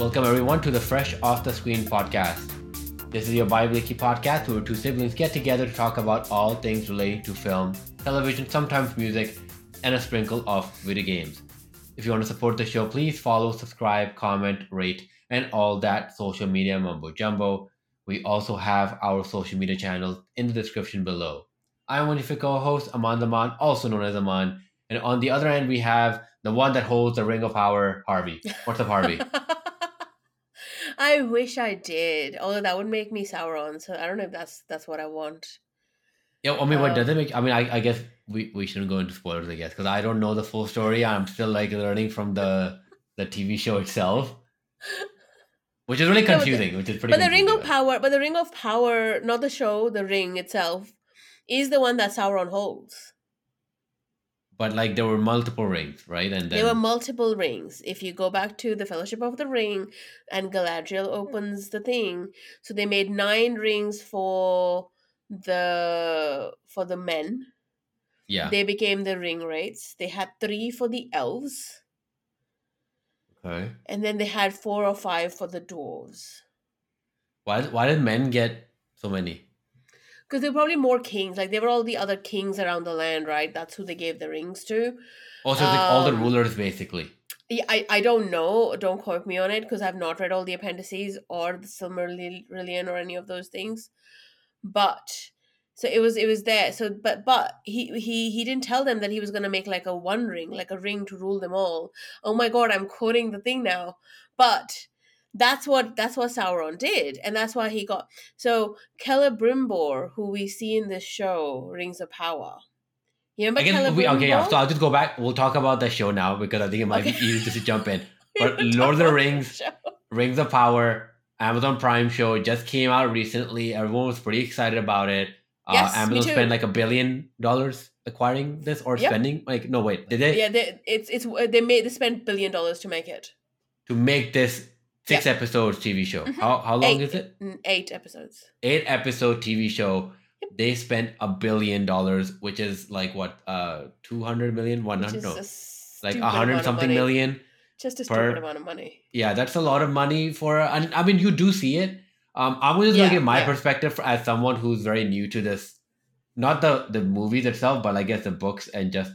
Welcome everyone to the Fresh Off the Screen podcast. This is your bi-weekly podcast where two siblings get together to talk about all things relating to film, television, sometimes music, and a sprinkle of video games. If you want to support the show, please follow, subscribe, comment, rate, and all that social media mumbo jumbo. We also have our social media channels in the description below. I'm one of your co-host, Aman Zaman, also known as Aman. And on the other end, we have the one that holds the ring of power, Harvey. What's up, Harvey? I wish I did, although that would make me Sauron. So I don't know if that's that's what I want. Yeah, I mean, what does Um, it make? I mean, I, I guess we, we shouldn't go into spoilers, I guess, because I don't know the full story. I'm still like learning from the the TV show itself, which is really No, the- confusing. which is pretty. But the Ring of confusing. Power, but the Ring of Power, not the show, the ring itself, is the one that Sauron holds. But like, there were multiple rings, right? And then there were multiple rings. If you go back to the Fellowship of the Ring, and Galadriel opens the thing, so they made nine rings for the for the men. yeah, They became the Ringwraiths. They had three for the elves, okay. and then they had four or five for the dwarves. Why why did men get so many? Because there were probably more kings. Like they were all the other kings around the land, right? That's who they gave the rings to. Also, it's like all the Um, rulers basically. Yeah, I, I don't know. Don't quote me on it because I've not read all the appendices or the Silmarillion or any of those things. But so it was it was there. So but but he he he didn't tell them that he was gonna make like a one ring, like a ring to rule them all. Oh my god, I'm quoting the thing now. But that's what that's what Sauron did, and that's why he got so Celebrimbor, who we see in this show, Rings of Power. You remember Again, we, okay, yeah. So I'll just go back. We'll talk about the show now because I think it might Okay. be easy just to jump in. But Lord of the Rings- show. Rings of Power, Amazon Prime show just came out recently. Everyone was pretty excited about it. Uh, Yes, me Amazon spent like a billion dollars acquiring this or Yep. spending like no wait did they yeah, they, it's it's they made they spent billion dollars to make it. to make this six episodes TV show. Mhm. How how long Eight. is it? Mm, Eight episodes. Eight episode TV show. They spent a billion dollars, which is like what uh two hundred million, one hundred no like a hundred something million. Just a per- stupid amount of money. Yeah, that's a lot of money for. And I mean, you do see it. Um, I'm just Yeah, gonna give my yeah. perspective for, as someone who's very new to this, not the the movies itself, but I guess the books and just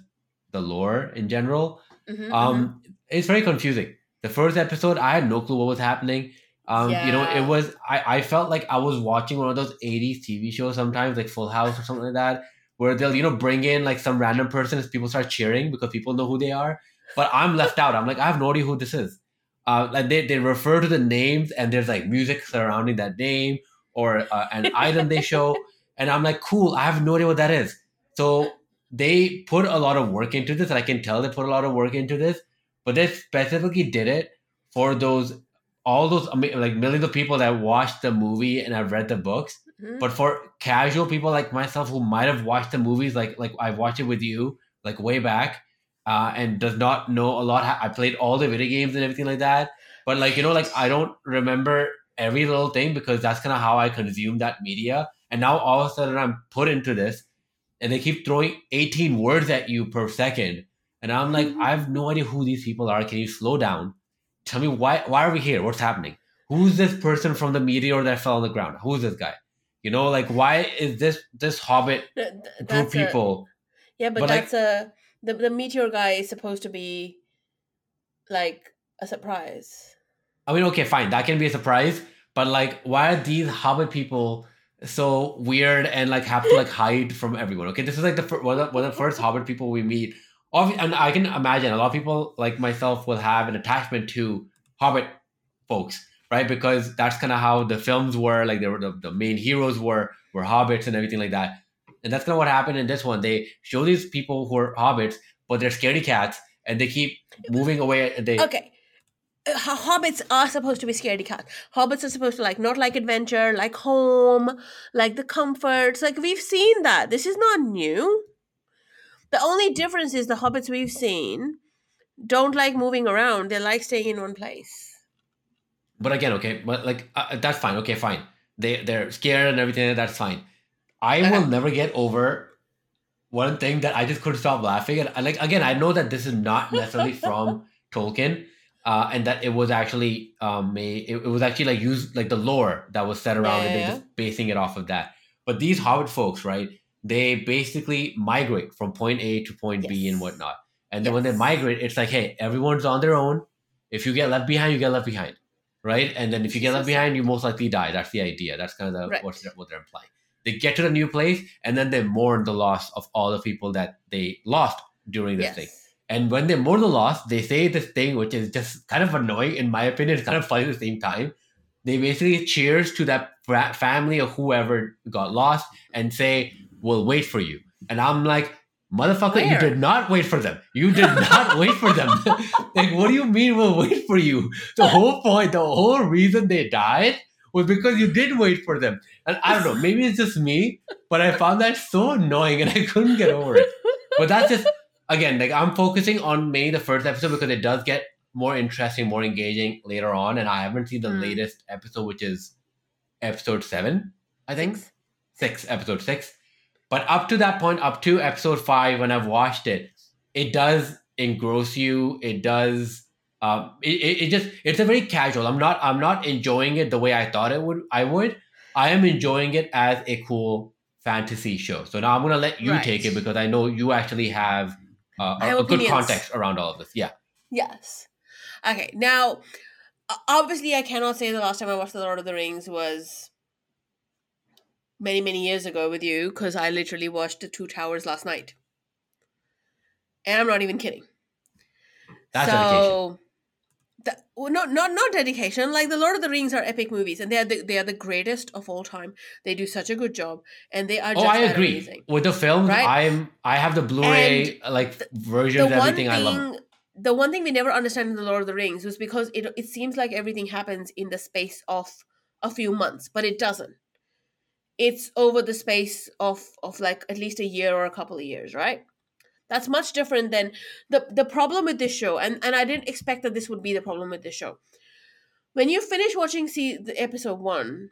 the lore in general. Mhm, mhm. Um, it's very confusing. The first episode, I had no clue what was happening. Um, you know, it was I, I felt like I was watching one of those 80s TV shows sometimes, like Full House or something like that, where they'll, you know, bring in like some random person as people start cheering because people know who they are. But I'm left out. I'm like, I have no idea who this is. Uh, like they, they refer to the names and there's like music surrounding that name or uh, an item they show. And I'm like, cool, I have no idea what that is. So they put a lot of work into this. And I can tell they put a lot of work into this, but they specifically did it for those, all those, like millions of people that watched the movie and have read the books. Mhm. But for casual people like myself who might have watched the movies, like like I've watched it with you, like way back, uh, and does not know a lot. I played all the video games and everything like that. But like you know, like I don't remember every little thing because that's kind of how I consume that media. And now all of a sudden I'm put into this, and they keep throwing 18 words at you per second, and I'm like, mm-hmm. I have no idea who these people are. Can you slow down? Tell me why why are we here? What's happening? Who's this person from the meteor that fell on the ground? Who's this guy? You know, like why is this this hobbit Th- th- group a- people? yeah, but, but, like- that's a the the meteor guy is supposed to be like a surprise. I mean, okay, fine, that can be a surprise, but like, why are these hobbit people so weird and like have to like hide from everyone? Okay, this is like the fir- one of, one of the first hobbit people we meet. And I can imagine a lot of people like myself will have an attachment to hobbit folks, right? Because that's kind of how the films were. Like, they were the, the main heroes were were hobbits and everything like that. And that's kind of what happened in this one. They show these people who are hobbits, but they're scaredy cats, and they keep moving away. They Okay. Uh, Hobbits are supposed to be scaredy cats. Hobbits are supposed to like not like adventure, like home, like the comforts. Like we've seen that. This is not new. The only difference is the hobbits we've seen don't like moving around. They like staying in one place. But again, okay, but like uh, that's fine. Okay, fine. They they're scared and everything. That's fine. I will never get over one thing that I just couldn't stop laughing. And I, like again, I know that this is not necessarily from Tolkien. uh, and that it was actually um made, it, it was actually like used like the lore that was set around Yeah, it. They're yeah, just basing it off of that. But these Hobbit folks, right? They basically migrate from point A to point B and whatnot. And then when they migrate, it's like, hey, everyone's on their own. If you get left behind, you get left behind, right? And then if you get left behind, you most likely die. That's the idea. That's kind of the, Right. what, they're, what they're implying. They get to the new place, and then they mourn the loss of all the people that they lost during this yes. thing. And when they mourn the loss, they say this thing which is just kind of annoying, in my opinion. It's kind of funny at the same time. They basically cheers to that family or whoever got lost and say, "We'll wait for you." And I'm like, "Motherfucker, you did not wait for them. You did not wait for them. like, what do you mean we'll wait for you? The whole point, the whole reason they died was because you did wait for them. And I don't know, maybe it's just me, but I found that so annoying and I couldn't get over it. But that's just again, like I'm focusing on mainly the first episode because it does get more interesting, more engaging later on, and I haven't seen the Hmm. latest episode, which is episode seven, I think six, episode six. But up to that point, up to episode five, when I've watched it, it does engross you. It does. Um, it, it, it just it's a very casual. I'm not I'm not enjoying it the way I thought it would. I would. I am enjoying it as a cool fantasy show. So now I'm gonna let you Right. take it because I know you actually have uh, a, have a good context around all of this. Yeah. Yes. Okay. Now, obviously, I cannot say the last time I watched The Lord of the Rings was many, many years ago with you because I literally watched The Two Towers last night. And I'm not even kidding. That's dedication. so, the, well, not not not dedication. Like the Lord of the Rings are epic movies, and they are the, they are the greatest of all time. They do such a good job, and they are. Oh, I agree. Amazing. With the film. Right? I'm I have the Blu-ray like version the one everything. I love. thing the one thing we never understand in the Lord of the Rings was because it it seems like everything happens in the space of a few months, but it doesn't. It's over the space of of like at least a year or a couple of years, right? That's much different than the the problem with this show, and and I didn't expect that this would be the problem with this show. When you finish watching see the episode one,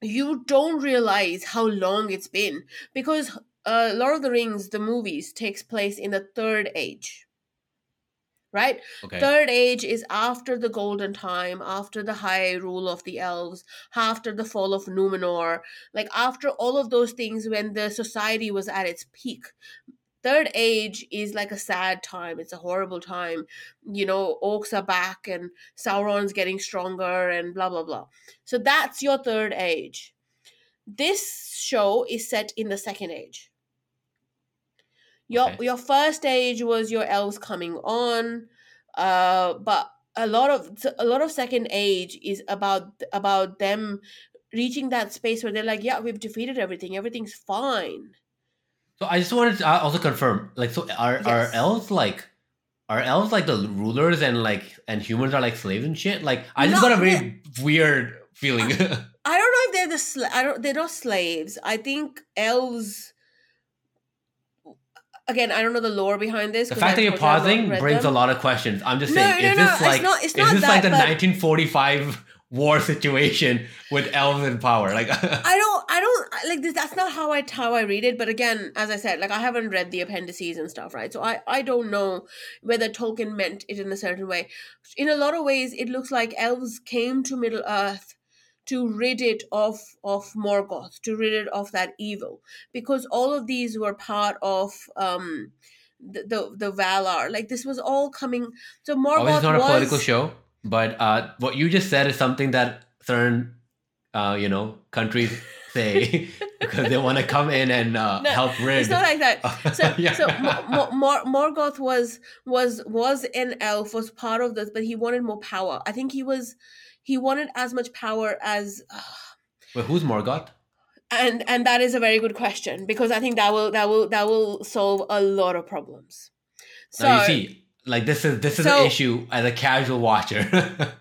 you don't realize how long it's been because uh, Lord of the Rings, the movies, takes place in the Third Age. Right? Okay. Third Age is after the Golden Time, after the high rule of the elves, after the fall of Numenor, like after all of those things when the society was at its peak. Third Age is like a sad time. It's a horrible time. You know, orcs are back and Sauron's getting stronger and blah, blah, blah. So that's your Third Age. This show is set in the Second Age. Your Okay. your first age was your elves coming on, uh, but a lot of a lot of second age is about about them reaching that space where they're like, yeah, we've defeated everything, everything's fine. So I just wanted to uh, also confirm, like, so are are elves like, are elves like the rulers and like and humans are like slaves and shit? Like, I just Not got a very weird feeling. I don't know if they're the sla- I don't they're not slaves. I think elves. Again, I don't know the lore behind this. The fact that you're told you I've not pausing brings them. a lot of questions. I'm just No, saying, no, is no, this it's like not- it's is this like the 1945 war situation with elves in power? Like, I don't, I don't like this. That's not how I how I read it. But again, as I said, like I haven't read the appendices and stuff, right? So I I don't know whether Tolkien meant it in a certain way. In a lot of ways, it looks like elves came to Middle Earth to rid it of of Morgoth, to rid it of that evil, because all of these were part of um the the, the Valar. Like this was all coming. So Morgoth obviously, it's not a political show, but uh, what you just said is something that certain, uh, you know, countries say because they want to come in and uh, No, help rid. It's not like that. So, Yeah. so Mo- Mo- Mor- Morgoth was was was an elf, was part of this, but he wanted more power. I think he was he wanted as much power as, uh, Wait, who's Morgoth? and and that is a very good question because I think that will that will that will solve a lot of problems. So now you see, like this is this is So- an issue as a casual watcher.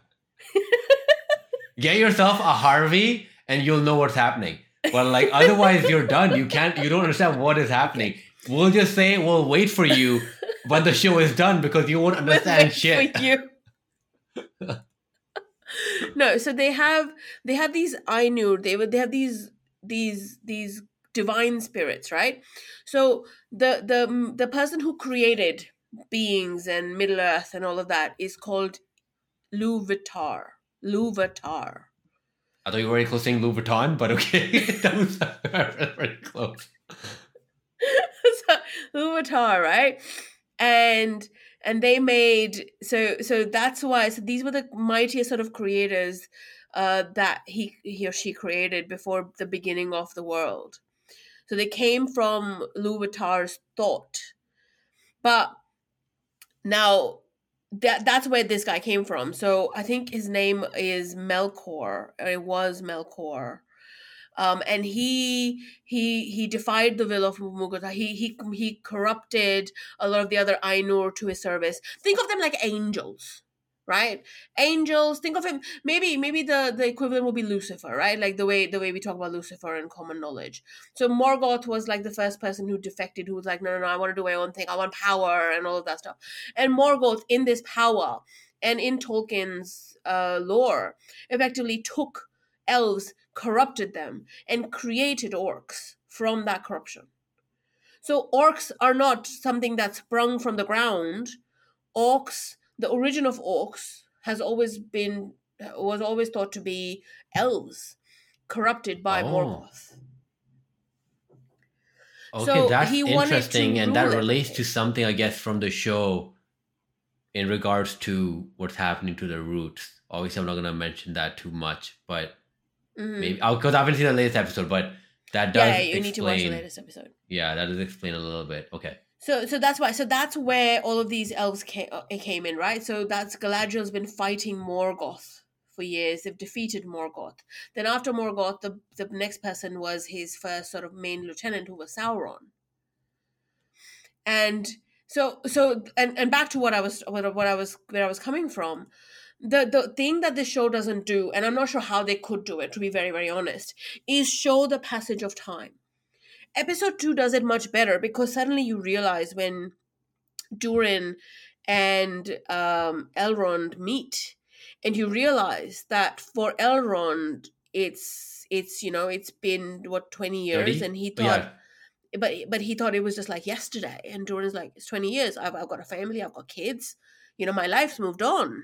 Get yourself a Harvey, and you'll know what's happening. But like otherwise, you're done. You can't. You don't understand what is happening. We'll just say we'll wait for you when the show is done because you won't understand shit. no, so they have they have these Ainur. They would they have these these these divine spirits, right? So the the the person who created beings and Middle Earth and all of that is called Luvatar. Luvatar. I thought you were very close saying Louis Vuitton, but okay, that was very close. so, Luvatar, right? And and they made so so that's why so these were the mightiest sort of creators uh, that he he or she created before the beginning of the world. So they came from Luvatar's thought, but now that that's where this guy came from. So I think his name is Melkor. It was Melkor. Um, and he he he defied the will of Mughal. He he he corrupted a lot of the other Ainur to his service. Think of them like angels, right? Angels. Think of him. Maybe maybe the the equivalent would be Lucifer, right? Like the way the way we talk about Lucifer in common knowledge. So Morgoth was like the first person who defected, who was like, no no no, I want to do my own thing. I want power and all of that stuff. And Morgoth in this power and in Tolkien's uh, lore effectively took elves corrupted them and created orcs from that corruption. So orcs are not something that sprung from the ground. Orcs, the origin of orcs has always been was always thought to be elves corrupted by Oh. Morgoth. Okay, So that's he interesting, and that relates to something I guess from the show in regards to what's happening to the roots. Obviously, I'm not gonna mention that too much, but Mhm. maybe because I haven't seen the latest episode, but that does Yeah, yeah, you need to watch the latest episode. Yeah, that does explain a little bit. Okay. So, so that's why. So that's where all of these elves came, uh, came in, right? So that's Galadriel's been fighting Morgoth for years. They've defeated Morgoth. Then after Morgoth, the the next person was his first sort of main lieutenant, who was Sauron. And so, so, and and back to what I was, what, what I was, where I was coming from. The the thing that this show doesn't do, and I'm not sure how they could do it, to be very very honest, is show the passage of time. Episode 2 does it much better because suddenly you realize when Durin and um, Elrond meet and you realize that for Elrond it's it's you know it's been what 20 years 30? and he thought Yeah. but but he thought it was just like yesterday and Durin's like it's 20 years. I've, I've got a family. I've got kids. You know my life's moved on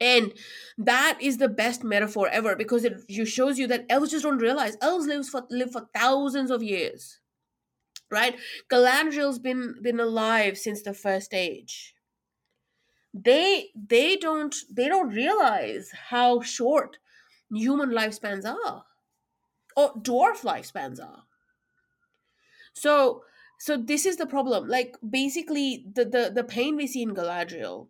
and that is the best metaphor ever because it shows you that elves just don't realize. Elves live for live for thousands of years right? Galadriel's been been alive since the first age. They they don't they don't realize how short human lifespans are or dwarf lifespans are. So so this is the problem. Like basically the the, the pain we see in galadriel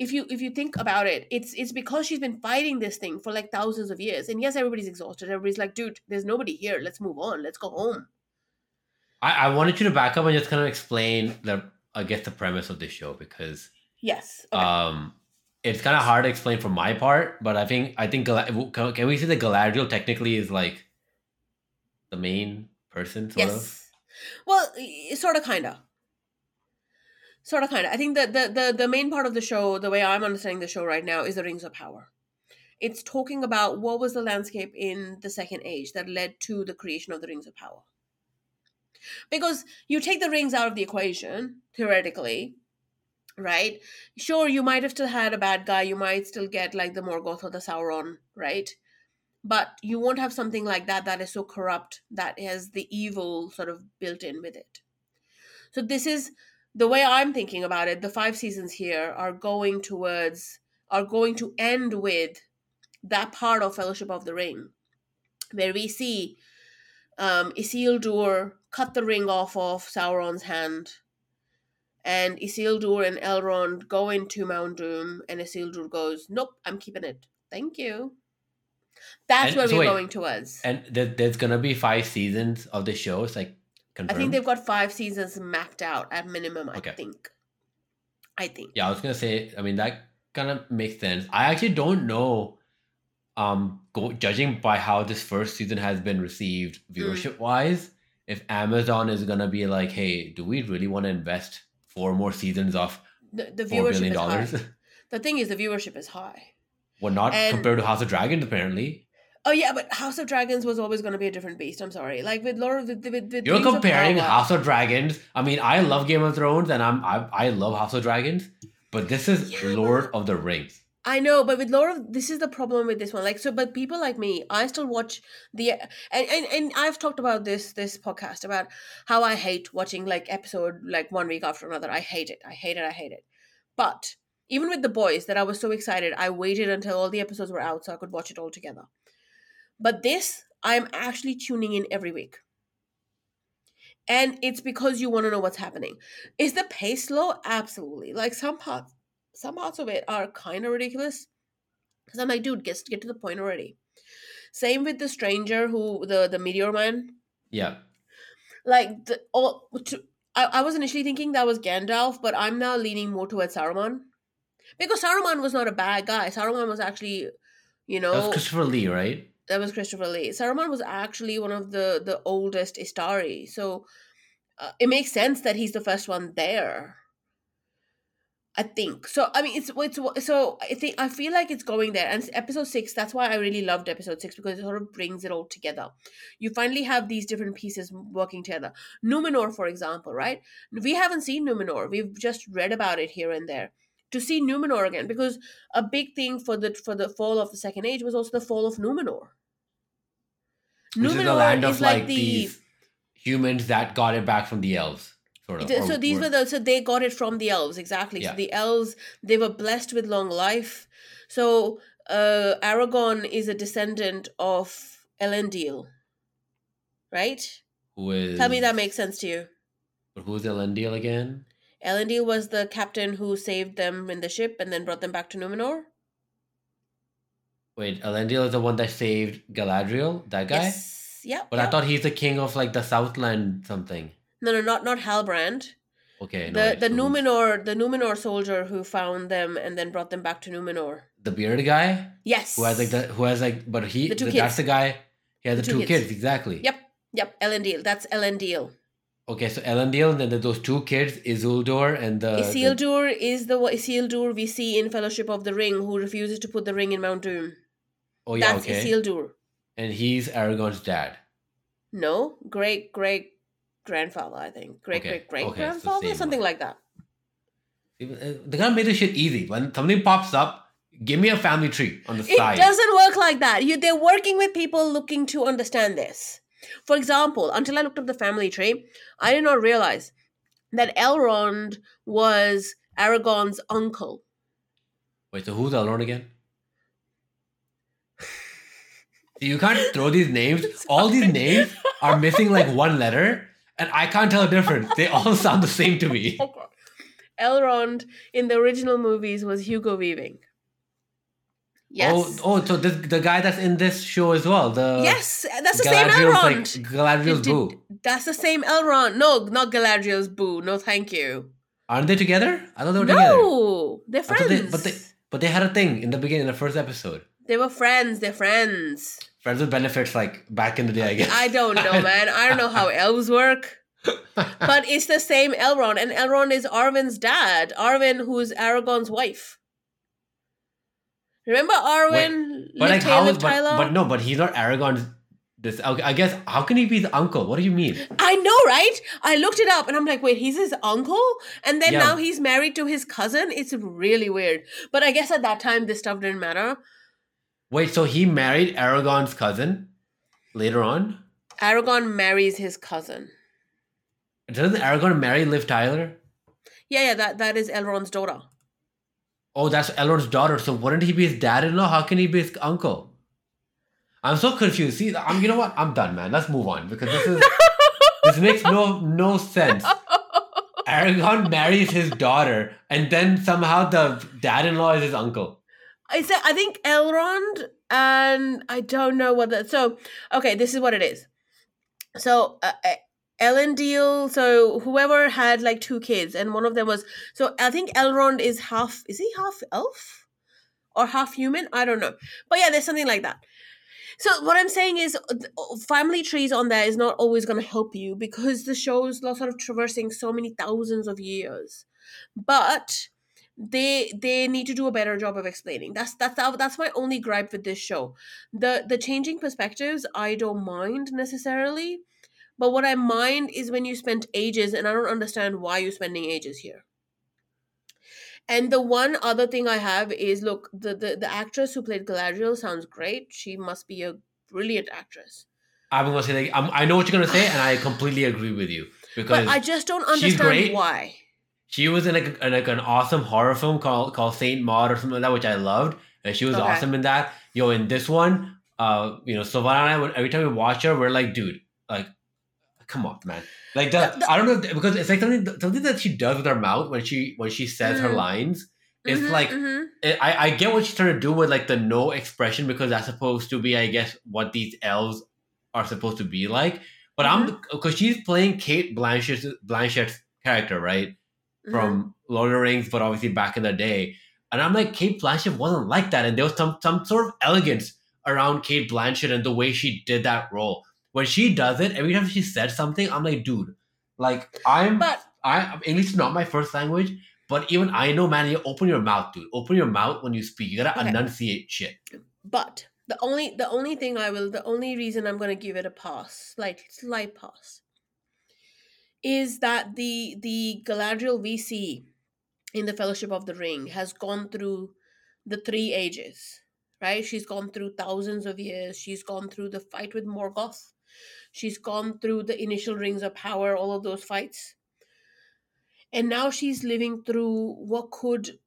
if you if you think about it it's it's because she's been fighting this thing for like thousands of years. And yes everybody's exhausted. Everybody's like dude there's nobody here. Let's move on. Let's go home. I, I wanted you to back up and just kind of explain the I guess the premise of this show because yes. Okay. um it's kind of hard to explain from my part, but I think I think Gal- can, can we say that Galadriel technically is like the main person sort yes. Of? well sort of kind of sort of kind of i think that the, the the main part of the show the way i'm understanding the show right now is the rings of power. It's talking about what was the landscape in the second age that led to the creation of the rings of power. Because you take the rings out of the equation theoretically right? Sure you might have still had a bad guy you might still get like the morgoth or the sauron right? But you won't have something like that that is so corrupt that has the evil sort of built in with it. So this is the way i'm thinking about it the five seasons here are going towards are going to end with that part of fellowship of the ring where we see um, Isildur cut the ring off of Sauron's hand, and Isildur and Elrond go into Mount Doom, and Isildur goes, "Nope, I'm keeping it. Thank you." That's And- where so we're wait, going towards. And there, there's gonna be five seasons of the show. It's like I think they've got five seasons mapped out at minimum. I Okay. think. I think. Yeah, I was gonna say. I mean, that kind of makes sense. I actually don't know. Um, go, judging by how this first season has been received Mm. viewership wise, if Amazon is gonna be like, "Hey, do we really want to invest four more seasons of The, the four viewership billion dollars?" The thing is, the viewership is high. well, not And- compared to House of Dragons, apparently. Oh yeah, but House of Dragons was always going to be a different beast. I'm sorry. Like with Lord of the with, with You're Rings of comparing House of Dragons. I mean, I love Game of Thrones, and I'm I, I love House of Dragons, but this is Yeah, Lord of the Rings. I know, but with Laura, this is the problem with this one. Like, so, but people like me, I still watch the and and, and I've talked about this this podcast about how I hate watching like episode like one week after another. I hate it. I hate it. I hate it. But even with the boys, that I was so excited, I waited until all the episodes were out so I could watch it all together. But this, I'm actually tuning in every week. And it's because you want to know what's happening. Is the pace slow? Absolutely. Like some parts some parts of it are kind of ridiculous because I'm like, dude, get get to the point already. Same with the stranger who the the meteor man. Yeah. Like the all. To, I, I was initially thinking that was Gandalf, but I'm now leaning more towards Saruman because Saruman was not a bad guy. Saruman was actually, you know, Christopher Lee, right? That was Christopher Lee. Saruman was actually one of the the oldest Istari, so uh, it makes sense that he's the first one there. I think so. I mean, it's it's so I think I feel like it's going there, and episode six. That's why I really loved episode six because it sort of brings it all together. You finally have these different pieces working together. Numenor, for example, right? We haven't seen Numenor. We've just read about it here and there. To see Numenor again, because a big thing for the for the fall of the Second Age was also the fall of Numenor. Which is the land of like, these humans that got it back from the elves. Sort of, or so these were- were the so they got it from the elves exactly Yeah. so the elves they were blessed with long life so uh Aragorn is a descendant of elendil right who is tell me that makes sense to you But who's Elendil again? elendil was the captain who saved them in the ship and then brought them back to numenor Wait, Elendil is the one that saved Galadriel, that guy. yes yeah But I thought he's the king of like the Southland something. no no not not halbrand Okay, the wait, the numenor the numenor soldier who found them and then brought them back to numenor the bearded guy yes who has like the who has like, but he The two the- kids. that's the guy. He has the, The two, two kids. kids. exactly. yep yep elendil that's elendil Okay, so Elendil and then those two kids, Isildur and the, the Isildur is the Isildur we see in Fellowship of the Ring who refuses to put the ring in Mount Doom. Oh yeah, That's okay, Isildur. and he's Aragorn's dad. No, great great grandfather, I think. Great Okay, great great okay, grandfather, something one. like that. Uh, They gotta make this shit easy. When something pops up, give me a family tree on the It side. It doesn't work like that. You they're working with people looking to understand this. For example, until I looked up the family tree, I did not realize that Elrond was Aragorn's uncle. Wait, so who's Elrond again? You can't throw these names. All these names are missing like one letter, and I can't tell a difference. They all sound the same to me. Oh, Elrond in the original movies was Hugo Weaving. Yes. Oh, oh, so this, the guy that's in this show as well. The yes, that's the same Galadriel's like Elrond. Galadriel's Did- boo. That's the same Elrond. No, not Galadriel's boo. No, thank you. Aren't they together? I thought they were together. No, they're friends. they- but they but they had a thing in the beginning, in the first episode. They were friends. They're friends. Friends with benefits, like back in the day, I guess. I don't know, man. I don't know how elves work. But it's the same Elrond, and Elrond is Arwen's dad. Arwen, who's Aragorn's wife. Remember Arwen? But like how? But, but no, but he's not Aragorn's. This I guess. How can he be the uncle? What do you mean? I know, right? I looked it up and I'm like, wait, he's his uncle? And then Yeah. now he's married to his cousin? It's really weird. But I guess at that time, this stuff didn't matter. Wait, so he married Aragorn's cousin later on? Aragorn marries his cousin. Doesn't Aragorn marry Liv Tyler? Yeah, yeah, that, that is Elrond's daughter. Oh, that's Elrond's daughter. So wouldn't he be his dad-in-law? How can he be his uncle? I'm so confused. See, I'm. You know what? I'm done, man. Let's move on because this is this makes no no sense. Aragorn marries his daughter, and then somehow the dad-in-law is his uncle. I said I think Elrond and I don't know what that. So okay, this is what it is. So uh, uh, Elendil. So whoever had like two kids, and one of them was. So I think Elrond is half. Is he half elf or half human? I don't know. But yeah, there's something like that. So what I'm saying is, uh, family trees on there is not always going to help you because the show's sort of traversing so many thousands of years. But they they need to do a better job of explaining that's that's that's my only gripe with this show the the changing perspectives i don't mind necessarily but what i mind is when you spend ages and i don't understand why you're spending ages here And the one other thing I have is look, the, the, the actress who played Galadriel sounds great. She must be a brilliant actress. I'm gonna say like, I'm, I know what you're gonna say, and I completely agree with you because But I just don't understand why. She was in like, in like an awesome horror film called called Saint Maud or something like that, which I loved, and she was Okay. awesome in that. Yo, in this one, uh, you know, Savannah and I, every time we watch her, we're like, dude, like, come on, man. Like the, The- I don't know because it's like something something that she does with her mouth when she when she says her Mhm. lines. It's Mhm, like mhm. I, I get what she's trying to do with like the no expression because that's supposed to be, I guess, what these elves are supposed to be like. But I'm Mm-hmm. because she's playing Cate Blanchett's Blanchett's character, right? From mm-hmm. Lord of the Rings, but obviously back in the day. And I'm like, Cate Blanchett wasn't like that, and there was some some sort of elegance around Cate Blanchett and the way she did that role. When she does it, every time she said something, I'm like, dude, like I'm But I English is not my first language, but even I know, man, you open your mouth, dude. Open your mouth when you speak. You gotta Okay. enunciate shit. but the only the only thing I will the only reason I'm gonna give it a pass, slight slight pass, is that the the Galadriel see in the Fellowship of the Ring has gone through the three ages. Right? She's gone through thousands of years. She's gone through the fight with Morgoth. She's gone through the initial rings of power, all of those fights. And now she's living through what could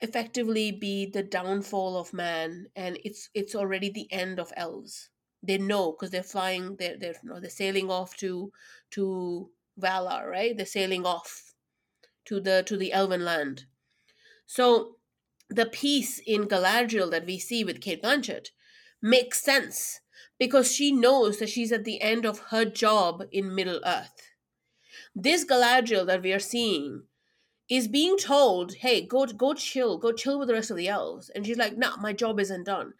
effectively be the downfall of man and it's it's already the end of elves they know because they're flying they're they're, you know, they're sailing off to to valar right? They're sailing off to the to the elven land. So the peace in galadriel that we see with Cate Blanchett makes sense because she knows that she's at the end of her job in middle earth this galadriel that we are seeing is being told, "Hey, go go chill, go chill with the rest of the elves," and she's like, "Nah, my job isn't done."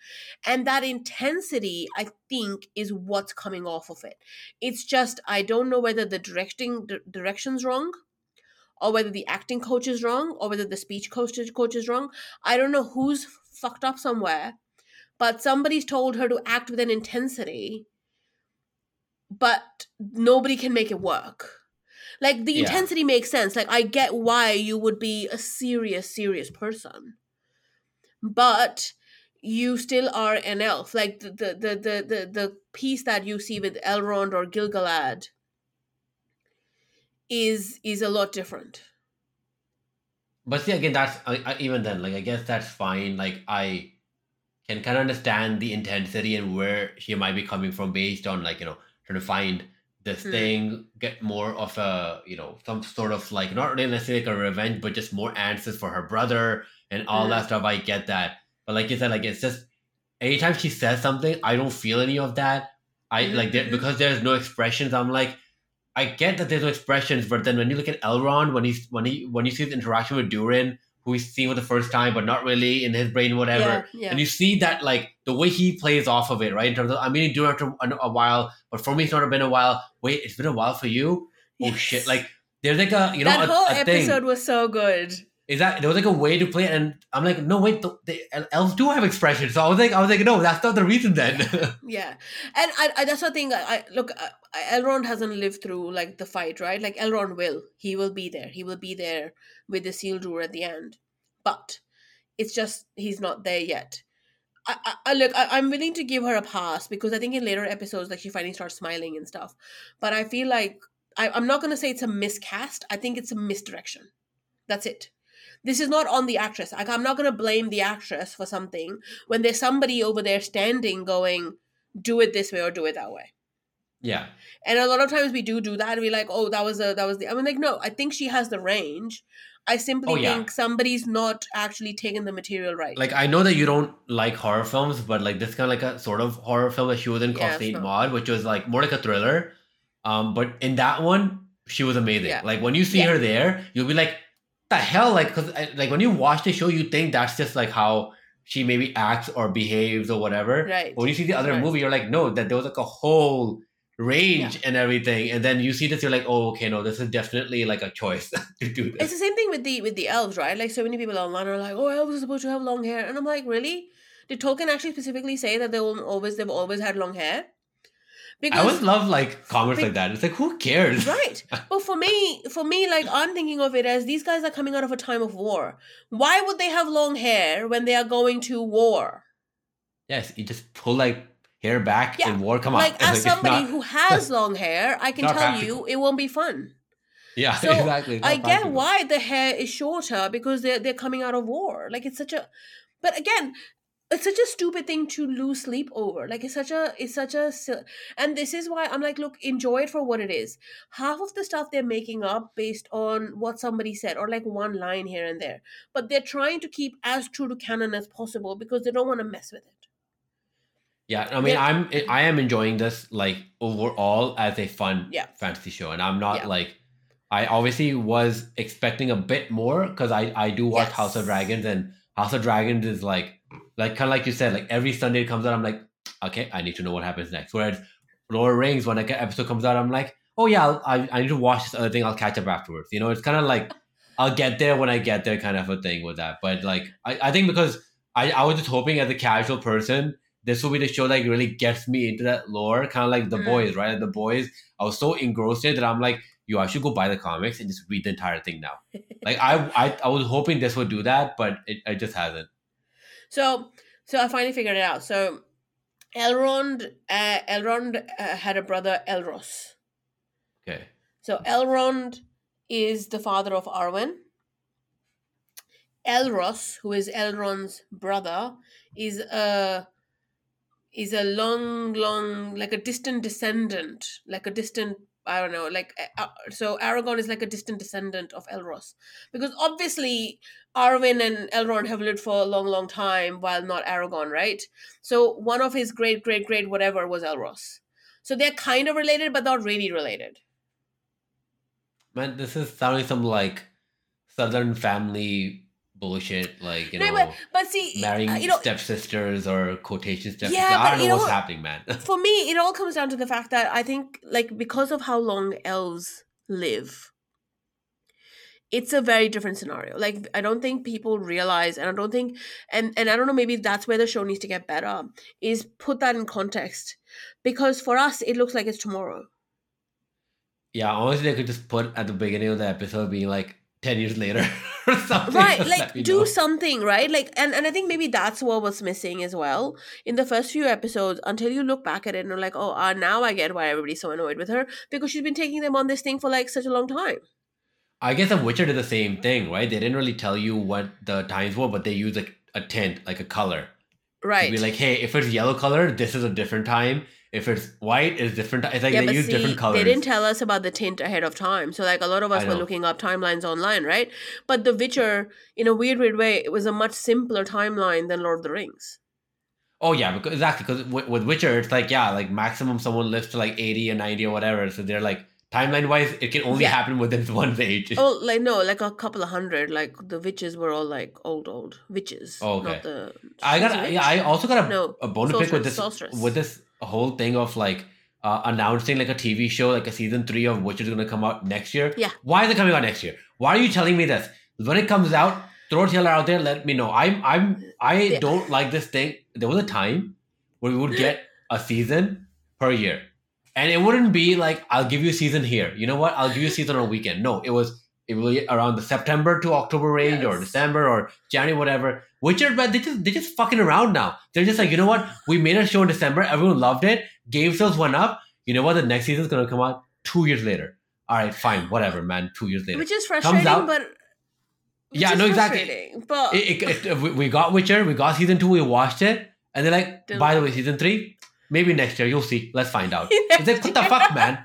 And that intensity, I think, is what's coming off of it. It's just I don't know whether the directing the direction's wrong, or whether the acting coach is wrong, or whether the speech coach coach is wrong. I don't know who's fucked up somewhere, but somebody's told her to act with an intensity, but nobody can make it work. Like the Yeah. intensity makes sense. Like I get why you would be a serious, serious person, but you still are an elf. Like the the the the the, the piece that you see with Elrond or Gilgalad is is a lot different. But see, again, that's I, I, even then. Like, I guess that's fine. Like, I can kind of understand the intensity and where she might be coming from, based on like you know trying to find this Hmm. thing, get more of a you know some sort of like not really necessarily like a revenge, but just more answers for her brother and all Hmm. that stuff. I get that, but like you said, like it's just anytime she says something, I don't feel any of that. I Mhm, like there, mhm. because there's no expressions. I'm like. I get that there's no expressions, but then when you look at Elrond, when he's when he when you see his interaction with Durin, who he's seeing for the first time, but not really in his brain, whatever, Yeah, yeah. and you see that like the way he plays off of it, right? In terms of, I mean, Durin after a, a while, but for me, it's not been a while. Wait, it's been a while for you? Oh Yes. shit! Like there's like a you know that a, whole a thing. episode was so good. Is that there was like a way to play it, and I'm like, no, wait, the, the elves do have expression So I was like, I was like, no, that's not the reason then. Yeah, and I, I that's the thing. I, I look, I, I- Elrond hasn't lived through like the fight, right? Like Elrond will, he will be there. He will be there with the Isildur at the end, but it's just he's not there yet. I, I, look, I, I'm willing to give her a pass because I think in later episodes, like she finally starts smiling and stuff. But I feel like I, I'm not gonna say it's a miscast. I think it's a misdirection. That's it. This is not on the actress. Like I'm not gonna blame the actress for something when there's somebody over there standing going, "Do it this way or do it that way." yeah, And a lot of times we do do that. We're like, "Oh, that was a that was the." I mean, like, no, I think she has the range. I simply Oh, yeah. think somebody's not actually taking the material right. like I know that you don't like horror films, but like this kind of like a sort of horror film that she was in Yeah, called it's Saint Maud, which was like more like a thriller. Um, but in that one, she was amazing. Yeah. Like when you see Yeah. her there, you'll be like, the hell, like, cause I- like when you watch the show, you think that's just like how she maybe acts or behaves or whatever. right. But when you see the other Right. movie, you're like, no, that there was like a whole range and everything, and then you see this, you're like, oh, okay, no, this is definitely like a choice to do this. It's the same thing with the with the elves, right? Like so many people online are like, "Oh, elves are supposed to have long hair," and I'm like, really? Did Tolkien actually specifically say that they will always they've always had long hair? I always love like comments Be- like that. It's like who cares? right but for me for me like i'm thinking of it as these guys are coming out of a time of war why would they have long hair when they are going to war Yes, you just pull like hair back Yeah, and war come on. like as somebody not- who has long hair i can tell practical. you it won't be fun yeah, so, exactly. i not get practical. why the hair is shorter because they're they're coming out of war like it's such a but again it's such a stupid thing to lose sleep over like it's such a it's such a and this is why i'm like look enjoy it for what it is half of the stuff they're making up based on what somebody said or like one line here and there but they're trying to keep as true to canon as possible because they don't want to mess with it Yeah, I mean, Yeah. I'm mm-hmm. I am enjoying this like overall as a fun Yeah. fantasy show, and I'm not Yeah. like I obviously was expecting a bit more because I I do watch House of Dragons, and House of Dragons is like like kind of like you said, like every Sunday it comes out, I'm like, okay, I need to know what happens next. Whereas Lord of Rings, when an episode comes out, I'm like, oh yeah, I'll, I I need to watch this other thing. I'll catch up afterwards. You know, it's kind of like I'll get there when I get there, kind of a thing with that. But like I, I think because I I was just hoping as a casual person this will be the show that like, really gets me into that lore, kind of like the Mm. boys, right? The boys, I was so engrossed in it that I'm like, yo, I should go buy the comics and just read the entire thing now. like I, I, I was hoping this would do that, but it, it just hasn't. So, so I finally figured it out. So, Elrond, uh, Elrond uh, had a brother Elros. Okay. So Elrond is the father of Arwen. Elros, who is Elrond's brother, is a is a long, long, like a distant descendant, like a distant. I don't know, like uh, so. Aragorn is like a distant descendant of Elros, because obviously Arwen and Elrond have lived for a long, long time, while not Aragon, right? So one of his great, great, great whatever was Elros. So they're kind of related, but not really related. Man, this is sounding some like Southern family bullshit, like you No, know, but, but see, marrying uh, you know, stepsisters or quotation stepsisters. Yeah, I don't know what's what? happening, man. for me, it all comes down to the fact that I think, like, because of how long elves live, it's a very different scenario. Like, I don't think people realize, and I don't think, and and I don't know, maybe that's where the show needs to get better. Is put that in context, because for us, it looks like it's tomorrow. yeah, honestly, they could just put at the beginning of the episode being like ten years later or something. right like do know. something right like and, and i think maybe that's what was missing as well in the first few episodes until you look back at it and you're like oh uh, now i get why everybody's so annoyed with her because she's been taking them on this thing for like such a long time I guess The Witcher did the same thing, right? They didn't really tell you what the times were, but they used like a tint, like a color. To right be like, hey, if it's yellow color, this is a different time. If it's white, it's different. It's like yeah, they use see, different colors. they didn't tell us about the tint ahead of time. So, like, a lot of us I were know. looking up timelines online, right? But The Witcher, in a weird, weird way, it was a much simpler timeline than Lord of the Rings. Oh yeah, because exactly because with, with Witcher, it's like yeah, like maximum someone lives to like eighty or ninety or whatever. So they're like timeline wise, it can only Yeah. happen within one's age. Oh, like no, like a couple of hundred. Like the witches were all like old, old witches. Oh, okay. Not the. I got yeah, I also got a, No, a bone to pick with this sorceress. with this whole thing of like uh, announcing like a TV show, like a season three of which is gonna come out next year. Yeah. Why is it coming out next year? Why are you telling me this? When it comes out, throw a trailer out there. Let me know. I'm I'm I Yeah. don't like this thing. There was a time where we would get a season per year, and it wouldn't be like I'll give you a season here. You know what? I'll give you a season on a weekend. No, it was it will be around the September to October range or December or January, whatever. Witcher, but they just they're just fucking around now. They're just like, you know what? We made a show in December, everyone loved it, game sales went up. You know what? The next season's gonna come out two years later. All right, fine, whatever, man. Two years later. which is frustrating, out- but Yeah, no, exactly. But It, it, it- we- we got Witcher, we got season two, we watched it, and they're like, Didn't by the way, season three, maybe next year, you'll see. Let's find out. It's like, what the fuck, man?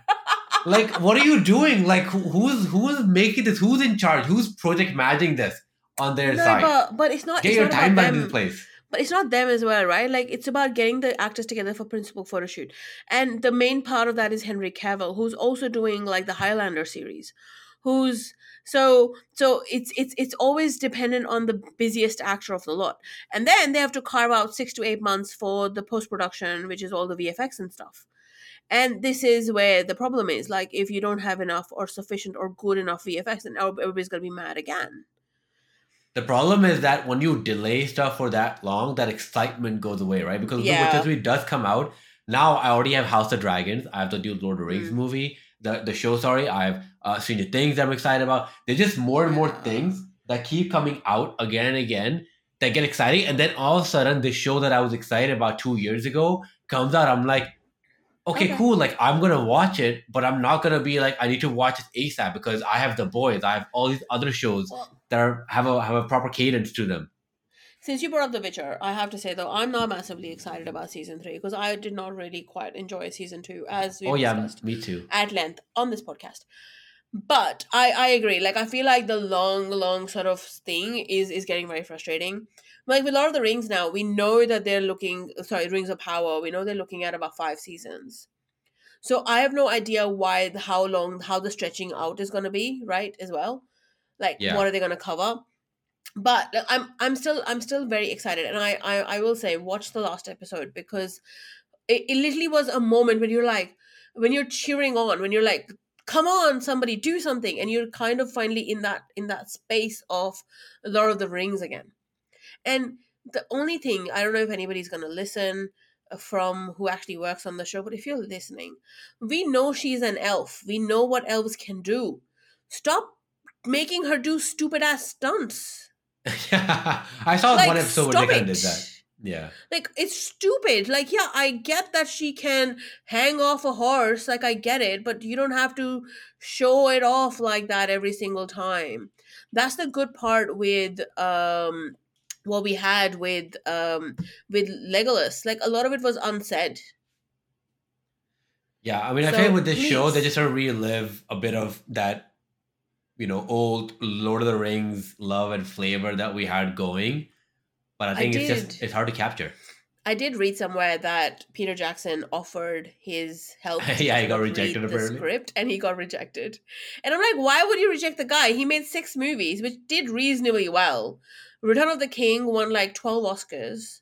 Like, what are you doing? Like, who's who's making this? Who's in charge? Who's project managing this on their no, side? but but it's not. Get it's your timeline in place. But it's not them as well, right? Like it's about getting the actors together for principal photo shoot, and the main part of that is Henry Cavill, who's also doing like the Highlander series, who's so so it's it's it's always dependent on the busiest actor of the lot, and then they have to carve out six to eight months for the post production, which is all the VFX and stuff. And this is where the problem is. Like, if you don't have enough or sufficient or good enough VFX, then everybody's gonna be mad again. The problem is that when you delay stuff for that long, that excitement goes away, right? Because Yeah. the Witcher 3 does come out now I already have House of Dragons. I have the Lord of the Rings Mm. movie, the the show. Sorry, I have uh, the Things. I'm excited about. There's just more and more Yeah. things that keep coming out again and again that get exciting, and then all of a sudden, this show that I was excited about two years ago comes out. I'm like, okay, Okay. cool. Like I'm gonna watch it, but I'm not gonna be like I need to watch it ASAP because I have the boys. I have all these other shows Well, that are, have a have a proper cadence to them. since you brought up The Witcher, I have to say though, I'm not massively excited about season three because I did not really quite enjoy season two as we oh yeah, me too. at length on this podcast. But I I agree. Like I feel like the long long sort of thing is is getting very frustrating. Like with Lord of the Rings now, we know that they're looking. Sorry, Rings of Power. We know they're looking at about five seasons. So I have no idea why, how long, how the stretching out is going to be, right? As well, like Yeah. what are they going to cover? But like, I'm I'm still I'm still very excited, and I I, I will say watch the last episode because it, it literally was a moment when you're like when you're cheering on when you're like come on somebody do something and you're kind of finally in that in that space of lord of the rings again and the only thing i don't know if anybody's going to listen uh, from who actually works on the show but if you're listening we know she's an elf. We know what elves can do. Stop making her do stupid ass stunts. Yeah, I saw like one episode where they kind of did that. Yeah. like it's stupid. Like yeah i get that she can hang off a horse like i get it but you don't have to show it off like that every single time. That's the good part with um what we had with um with legolas. Like a lot of it was unsaid. Yeah, I mean, I So, feel like with this show, they just sort of relive a bit of that, you know, old Lord of the Rings love and flavor that we had going. But I I think it's just it's hard to capture. i did read somewhere that peter jackson offered his help Yeah, he got rejected, read the script and he got rejected. And i'm like why would you reject the guy? He made six movies which did reasonably well return of the king won like 12 oscars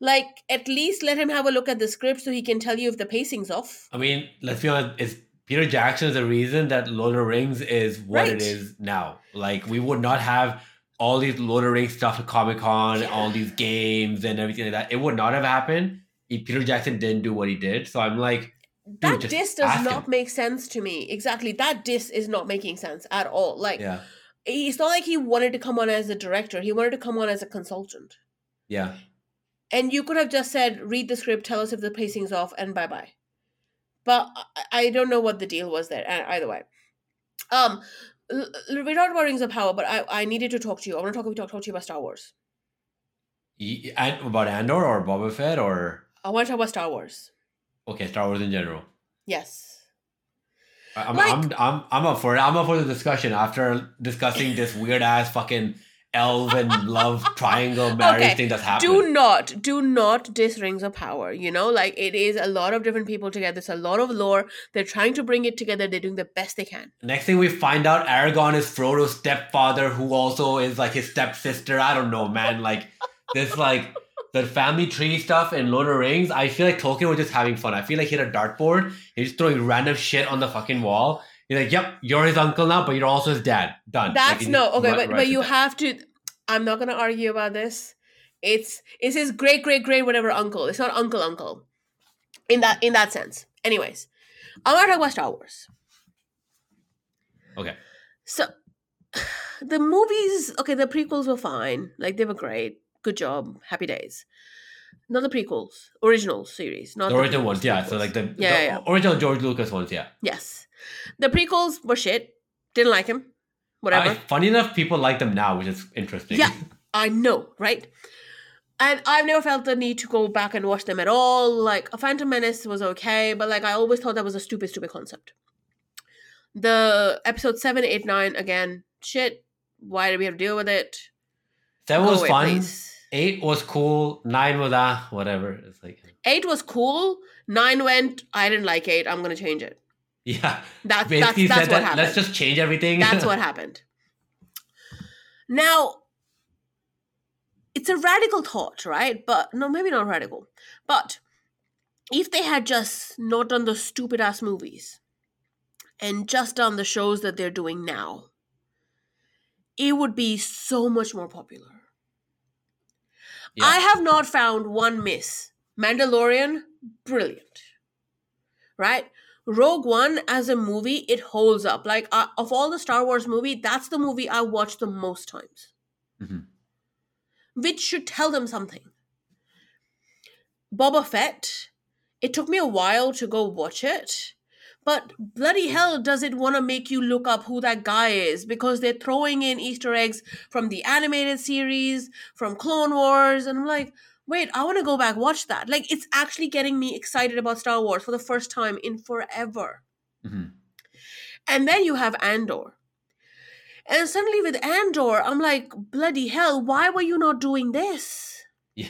like at least let him have a look at the script so he can tell you if the pacing's off I mean, let's be honest, it's Peter Jackson is the reason that Lord of the Rings is what Right. it is now. Like, we would not have all these Lord of the Rings stuff at Comic Con, Yeah. all these games and everything like that. It would not have happened if Peter Jackson didn't do what he did. So I'm like, that diss does not him. make sense to me exactly that diss is not making sense at all like yeah, it's not like he wanted to come on as a director. He wanted to come on as a consultant. Yeah. and you could have just said read the script tell us if the pacing's off and bye bye but I, don't know what the deal was there uh, either way. Um we talked about rings of power but i i needed to talk to you. I want to talk, talk, talk to you about star wars. And about Andor or Boba Fett or? I want to talk about star wars. Okay, Star Wars in general. yes I'm, Like- I'm, I'm, I'm up for it. I'm up for the discussion after discussing this weird ass fucking elf and love triangle marriage Okay, thing that's happening. do not do not diss rings of power you know like it is a lot of different people together it's a lot of lore they're trying to bring it together they're doing the best they can Next thing we find out, Aragorn is Frodo's stepfather, who also is like his stepsister. I don't know, man. Like this, like the family tree stuff in Lord of the Rings. I feel like Tolkien was just having fun. I feel like he had a dartboard. He's just throwing random shit on the fucking wall. He's like, "Yep, you're his uncle now, but you're also his dad." Done. That's he no okay, but but you have to. I'm not gonna argue about this. It's it's his great great great whatever uncle. It's not uncle uncle, in that in that sense. Anyways, I want to talk about Star Wars. Okay. So, the movies. Okay, the prequels were fine. Like they were great. Good job. Happy days. Not the prequels, original series, not the original prequels, ones, yeah. So like the, Yeah, the yeah, original George Lucas ones, yeah. yes, the prequels were shit. Didn't like him. Whatever. I- funny enough, people like them now, which is interesting. Yeah. I know, right? And I've never felt the need to go back and watch them at all. Like, a Phantom Menace was okay, but like, I always thought that was a stupid, stupid concept. The episode 7, 8, 9, again, shit. Why did we have to deal with it? That was away, fun. please. Eight was cool. Nine was ah, whatever. It's like 8 was cool. 9 went, I didn't like 8, I'm going to change it. yeah. That, that's Basically that's said what that happened. let's just change everything. That's what happened. Now, it's a radical thought, right? But no, maybe not radical. But if they had just not done the stupid ass movies and just done the shows that they're doing now, it would be so much more popular. Yeah. I have not found one miss. Mandalorian, brilliant. Right? Rogue One as a movie, it holds up. Like uh, of all the Star Wars movie, that's the movie I watched the most times. Mhm. Which should tell them something. Boba Fett, it took me a while to go watch it. But bloody hell, does it want to make you look up who that guy is? Because they're throwing in Easter eggs from the animated series, from Clone Wars, and I'm like, wait, I want to go back watch that. Like, it's actually getting me excited about Star Wars for the first time in forever. Mhm. And then you have Andor. And suddenly with Andor, I'm like, bloody hell, why were you not doing this? Yeah.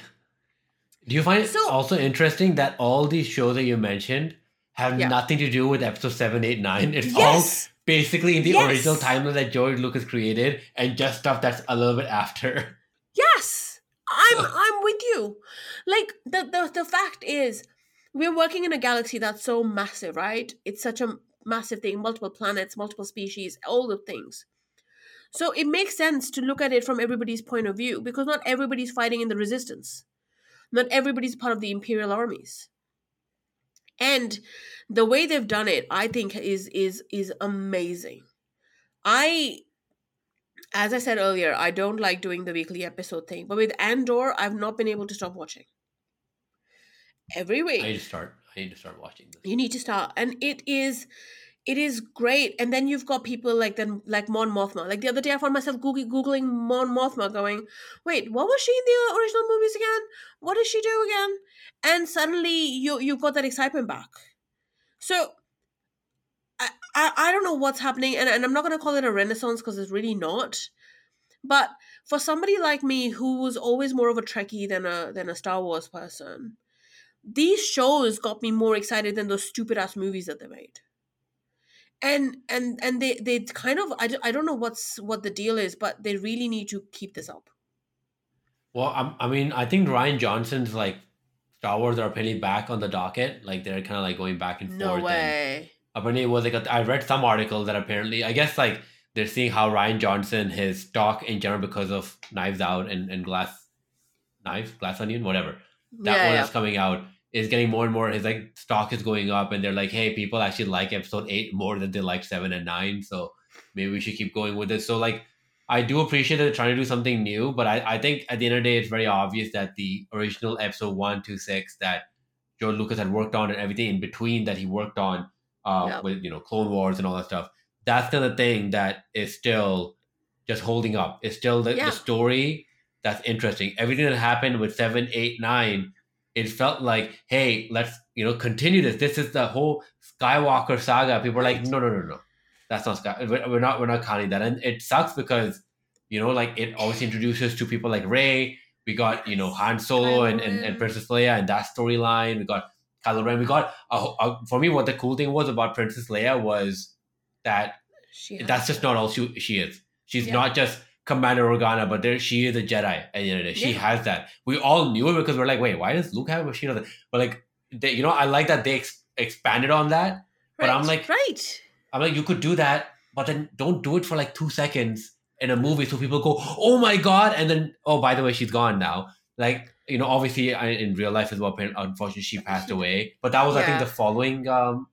Do you find it also interesting that all these shows that you mentioned have Yeah. nothing to do with episode seven, eight, nine? It's all basically in the Yes. original timeline that George Lucas created, and just stuff that's a little bit after. Yes. I'm I'm with you. Like the, the the fact is we're working in a galaxy that's so massive, right? It's such a massive thing, multiple planets, multiple species, all the things. So it makes sense to look at it from everybody's point of view because not everybody's fighting in the resistance. Not everybody's part of the imperial armies. And the way they've done it, I think is is is amazing. I as I said earlier, I don't like doing the weekly episode thing, but with Andor, I've not been able to stop watching. Every week I need to start. I need to start watching this. you need to start and it is it is great. And then you've got people like then like mon mothma. Like the other day i found myself googling, mon mothma going wait what was she in the original movies again? What does she do again? And suddenly you you've got that excitement back. So i i, I don't know what's happening and, and i'm not going to call it a renaissance because it's really not. But for somebody like me who was always more of a trekkie than a than a star wars person these shows got me more excited than those stupid ass movies that they made and and and they they kind of I, don't- I don't know what's what the deal is but they really need to keep this up Well, I'm, I mean, I think Rian Johnson's like Star Wars are apparently back on the docket. Like they're kind of like going back and no forth. And way apparently, it was like a, I read some article that apparently, I guess like they're seeing how Rian Johnson his stock in general because of Knives Out and, and Glass knife Glass Onion, whatever that yeah, one yeah. that's coming out is getting more and more. His like stock is going up, and they're like, hey, people actually like episode eight more than they like seven and nine. So maybe we should keep going with this. So like, I do appreciate that they're trying to do something new, but I, I think at the end of the day, it's very obvious that the original episode one to six that George Lucas had worked on and everything in between that he worked on uh, Yeah. with you know Clone Wars and all that stuff. That's still the thing that is still just holding up. It's still the, Yeah. the story that's interesting. Everything that happened with seven, eight, nine, it felt like, hey, let's you know continue this. This is the whole Skywalker saga. People are like, no, no, no, no, that's not Sky. We're not we're not counting that, and it sucks because you know like it obviously introduces to people like Rey. We got you know Han Solo and, and, and Princess Leia and that storyline. We got Kylo Ren. We got a, a, for me what the cool thing was about Princess Leia was that She that's just not all she, she is. She's Yeah. not just Commander Organa, but there she is a Jedi. At the end of the day. She Yeah. has that. We all knew it because we're like, wait, why does Luke have a machine? of that? But like, they, you know, I like that they ex- expanded on that. but I'm like- right I'm like, you could do that, but then don't do it for like two seconds in a movie so people go, oh my god, and then oh by the way, she's gone now. Like you know, obviously I, in real life as well. Unfortunately, she passed away. But that was I think the following um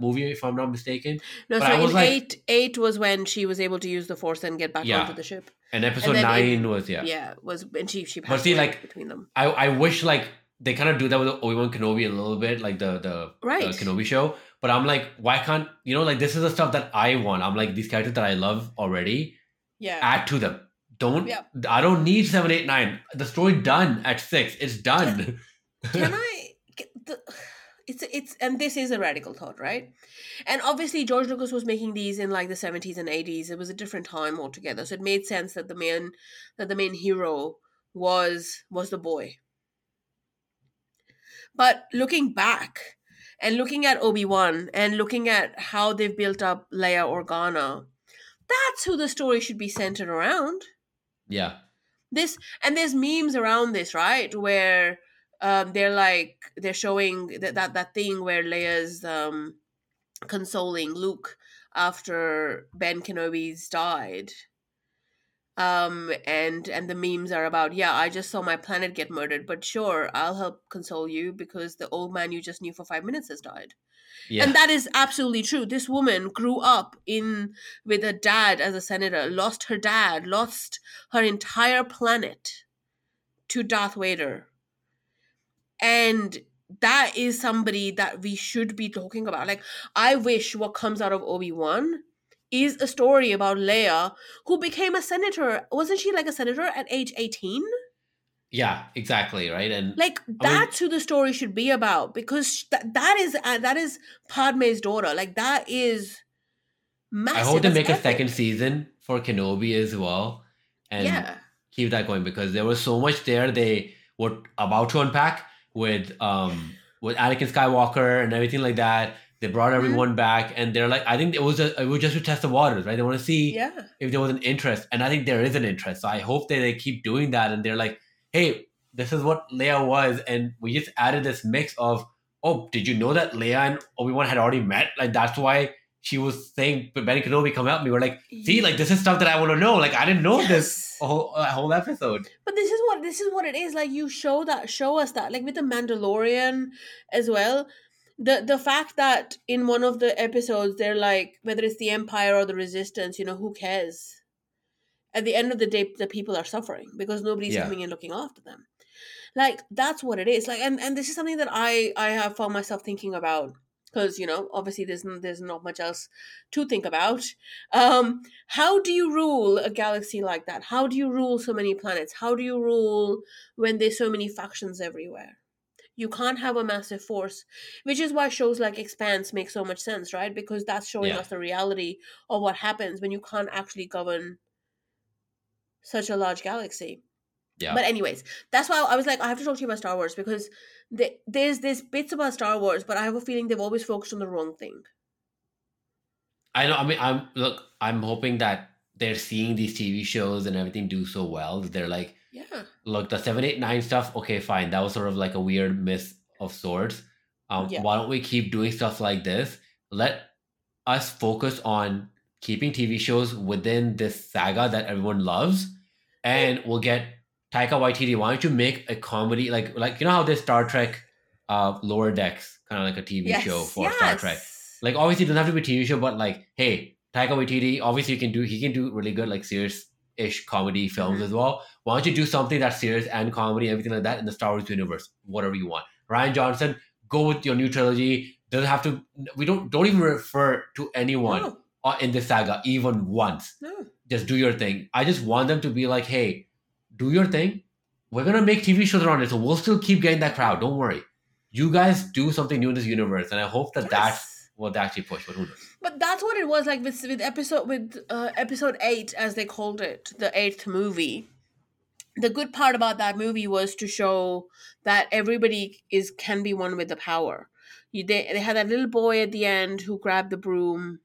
movie, if I'm not mistaken. no but so in like- eight eight was when she was able to use the force and get back Yeah. onto the ship And episode then nine in- was yeah. yeah, was and she she passed see, away like, between them I, I wish like they kind of do that with Obi Wan Kenobi a little bit, like the the, Right. the Kenobi show. But I'm like, why can't you know like this is the stuff that I want. I'm like these characters that I love already. yeah Add to them. Don't Yeah. I don't need seven, eight, nine. The story done at six. It's done. can I? get The, it's it's and this is a radical thought, right? And obviously, George Lucas was making these in like the seventies and eighties. It was a different time altogether, so it made sense that the main that the main hero was was the boy. But looking back and looking at Obi Wan and looking at how they've built up Leia Organa, that's who the story should be centered around yeah. this and there's memes around this right where um they're like they're showing that that, that thing where leia's um consoling luke after ben kenobi's died. Um and and the memes are about yeah i just saw my planet get murdered but sure i'll help console you because the old man you just knew for five minutes has died. Yeah. and that is absolutely true. This woman grew up in with her dad as a senator lost her dad lost her entire planet to darth vader and that is somebody that we should be talking about. Like i wish what comes out of obi-wan is a story about leia who became a senator. Wasn't she like a senator at age 18 yeah, exactly, right? And like that's who the story should be about because th- that is uh, that is padme's daughter. Like that is massive I hope they make a second season for Kenobi as well. And yeah. keep that going because there was so much there they were about to unpack with um with Anakin Skywalker and everything like that. They brought Mhm. everyone back and they're like, I think it was a, it was just to test the waters, right? They want to see yeah if there was an interest, and I think there is an interest. So I hope that they keep doing that, and they're like, hey, this is what Leia was, and we just added this mix of, oh, did you know that Leia and Obi Wan had already met? Like that's why she was saying, but Ben Kenobi come out, me. We're like, see, like this is stuff that I want to know. Like I didn't know this Yes. a whole, whole episode. But this is what this is what it is. Like you show that show us that. Like with the Mandalorian as well. The the fact that in one of the episodes they're like, whether it's the Empire or the Resistance, you know, who cares? At the end of the day, the people are suffering because nobody's Yeah. coming and looking after them. Like that's what it is. Like and, and this is something that I I have found myself thinking about because you know obviously there's there's not much else to think about. Um how do you rule a galaxy like that? How do you rule so many planets? How do you rule when there's so many factions everywhere? You can't have a massive force which is why shows like expanse make so much sense right? Because that's showing Yeah. us the reality of what happens when you can't actually govern such a large galaxy Yeah, but anyways, that's why I was like, I have to talk to you about Star Wars because the, there's there's bits about Star Wars, but I have a feeling they've always focused on the wrong thing. I know. I mean, I'm look. I'm hoping that they're seeing these TV shows and everything do so well. that They're like, Yeah. look, the seven, eight, nine stuff. Okay, fine. That was sort of like a weird miss of sorts. Um, Yeah. Why don't we keep doing stuff like this? Let us focus on keeping TV shows within this saga that everyone loves, and we'll get Taika Waititi. Why don't you make a comedy like like you know how this Star Trek, uh, Lower Decks, kind of like a TV Yes. show for yes. Star Trek like obviously it doesn't have to be a TV show, but like, hey, Taika Waititi, obviously you can do he can do really good like serious-ish comedy films Mhm. as well. Why don't you do something that's serious and comedy, everything like that in the Star Wars universe, whatever you want. Rian Johnson, go with your new trilogy. Doesn't have to. We don't don't even refer to anyone No, in this saga even once. no. Just do your thing. I just want them to be like, hey, do your thing. We're gonna make TV shows around it, so we'll still keep getting that crowd. Don't worry. You guys do something new in this universe, and I hope that that's Yes. what they actually push. But who knows? But that's what it was like with with episode with uh, episode eight, as they called it, the eighth movie. The good part about that movie was to show that everybody is can be one with the power. You, they they had that little boy at the end who grabbed the broom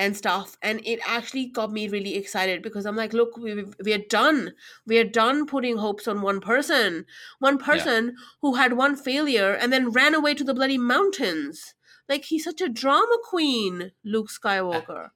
and stuff, and it actually got me really excited because I'm like, look, we we are done. We are done putting hopes on one person, one person who had one failure and then ran away to the bloody mountains. Like he's such a drama queen, Luke Skywalker.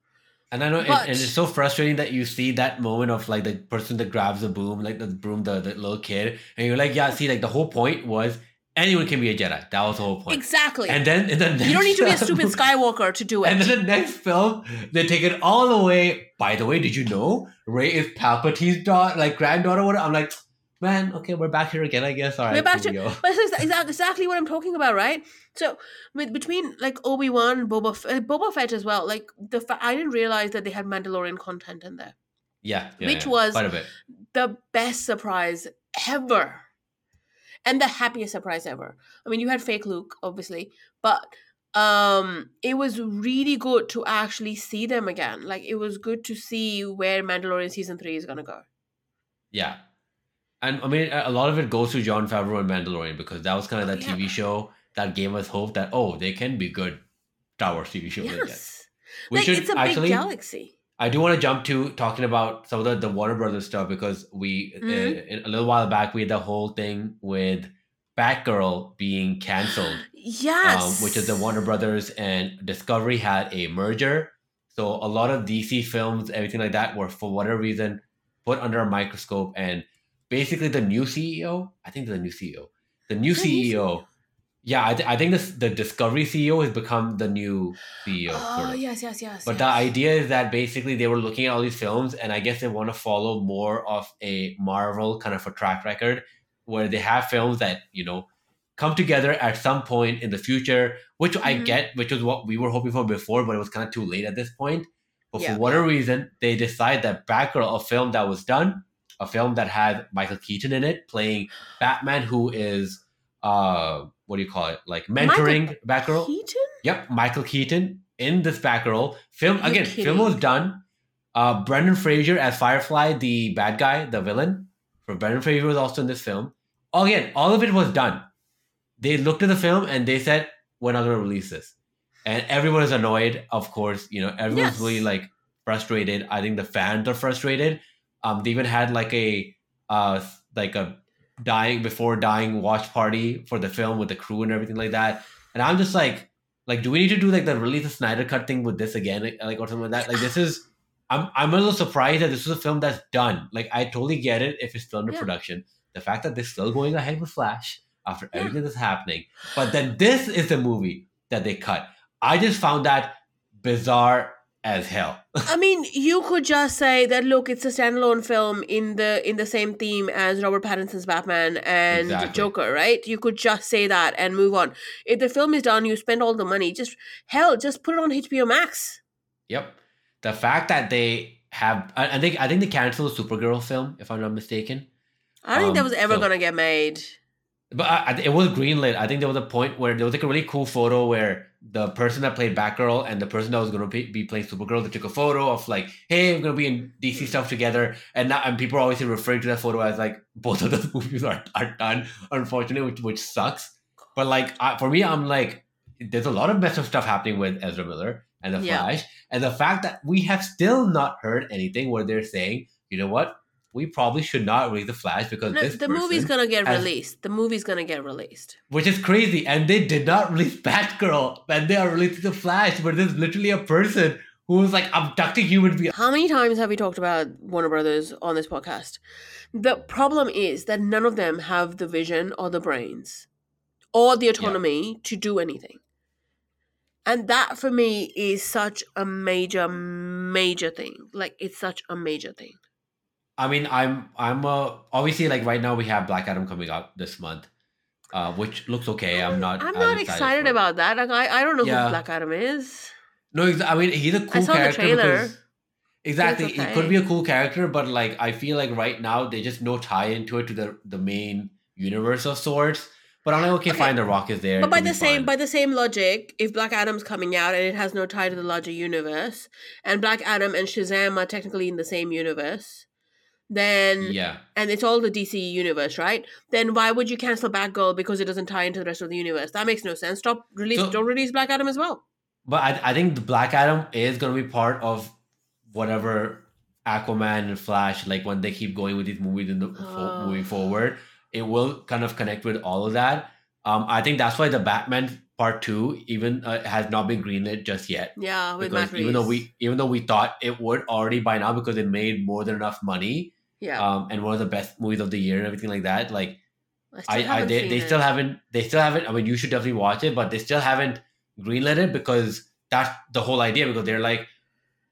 And I know, But- and it's so frustrating that you see that moment of like the person that grabs the boom like the broom, the, the little kid, and you're like, yeah, see, like the whole point was anyone can be a Jedi. That was the whole point. Exactly. And then in the next you don't need to be a stupid Skywalker to do it. And then the next film, they take it all the way. By the way, did you know Rey is Palpatine's daughter, like granddaughter? What I'm like, man, okay, we're back here again, I guess. All right, We're back to- cool. But this is exactly what I'm talking about, right? So with between like Obi Wan, Boba, F- uh, Boba Fett as well. Like the fa- I didn't realize that they had Mandalorian content in there. yeah, yeah, Which yeah, was- quite a bit. the best surprise ever and the happiest surprise ever i mean you had fake luke obviously but um it was really good to actually see them again like it was good to see where mandalorian season 3 is going to go Yeah. And I mean, a lot of it goes to Jon Favreau and Mandalorian because that was kind of that yeah. TV show that gave us hope that, oh, they can be good Star Wars TV shows. yes We like should it's a actually, big galaxy I do want to jump to talking about some of the, the Warner Brothers stuff because we, uh, Mhm. in- a little while back, we had the whole thing with Batgirl being canceled. yes um, which is the Warner Brothers and Discovery had a merger. So a lot of DC films, everything like that, were for whatever reason put under a microscope and basically the new CEO, I think the new CEO, the new The new CEO, yeah, I, th- I think this the Discovery CEO has become the new CEO. Oh sort of. yes, yes, yes. But the idea is that basically they were looking at all these films, and I guess they want to follow more of a Marvel kind of a track record, where they have films that you know come together at some point in the future, which I Mhm. get, which was what we were hoping for before, but it was kind of too late at this point. But Yeah. for whatever reason, they decide that Batgirl, a film that was done, a film that had Michael Keaton in it, playing Batman, who is uh, what do you call it, like mentoring Batgirl. Keaton? Yep, Michael Keaton in this Batgirl film. You're again, kidding. film was done. Uh, Brendan Fraser as Firefly, the bad guy, the villain. For Brendan Fraser was also in this film. Again, all of it was done. They looked at the film and they said, "We're not going to release this," and everyone is annoyed. Of course, you know everyone's Yes. really like frustrated. I think the fans are frustrated. Um, they even had like a uh like a dying before dying watch party for the film with the crew and everything like that. And I'm just like, like, do we need to do like the release the Snyder cut thing with this again, like, like or something like that? Like this is, I'm I'm a little surprised that this is a film that's done. Like I totally get it if it's still under Yeah. production. The fact that they're still going ahead with Flash after Yeah. everything that's happening, but then this is the movie that they cut. I just found that bizarre as hell. I mean, you could just say that look, it's a standalone film in the in the same theme as Robert Pattinson's Batman and Exactly. Joker, right? You could just say that and move on. If the film is done, you spend all the money. Just hell, just put it on HBO Max. Yep. The fact that they have, I, I think, I think they canceled the Supergirl film, if I'm not mistaken. I don't think that Um, was ever so- gonna get made. But I, it was greenlit. I think there was a point where there was like a really cool photo where the person that played Batgirl and the person that was going to be, playing Supergirl, they took a photo of like, hey, we're going to be in DC mm. stuff together. And now, and people are always referring to that photo as like both of those movies are, are done, unfortunately, which, which sucks. But like I, for me, I'm like, there's a lot of mess of stuff happening with Ezra Miller and the Yeah. Flash, and the fact that we have still not heard anything where they're saying, you know what, we probably should not read the Flash because No, this the movie's gonna get has- released. The movie's gonna get released. which is crazy. And they did not release Batgirl, and they are releasing the Flash, but there's literally a person who was like abducting human beings. How many times have we talked about Warner Brothers on this podcast? The problem is that none of them have the vision or the brains or the autonomy to do anything. And that for me is such a major, major thing. Like it's such a major thing. I mean, I'm I'm uh, obviously like right now we have Black Adam coming out this month, uh, which looks okay. I'm not. I'm not excited it. about that. Like I, I don't know Yeah. who Black Adam is. No, ex- I mean he's a cool I saw the trailer. because exactly he could be a cool character, but like I feel like right now they just no tie into it to the the main universe of sorts. But I'm like, okay, Okay. fine, the Rock is there. But by the same fine. by the same logic, if Black Adam's coming out and it has no tie to the larger universe, and Black Adam and Shazam are technically in the same universe, then yeah. and it's all the DC universe, right? Then why would you cancel Batgirl because it doesn't tie into the rest of the universe? That makes no sense. Stop release So- don't release Black Adam as well. But I, I think the Black Adam is going to be part of whatever Aquaman and Flash, like when they keep going with these movies in the Oh. moving forward, it will kind of connect with all of that. Um, I think that's why the Batman Part Two even uh, has not been greenlit just yet. Yeah, with Because even though we even though we thought it would already by now because it made more than enough money, yeah, um, and one of the best movies of the year and everything like that, like I, I, I they, they still haven't they still haven't I mean you should definitely watch it but they still haven't greenlit it because that's the whole idea because they're like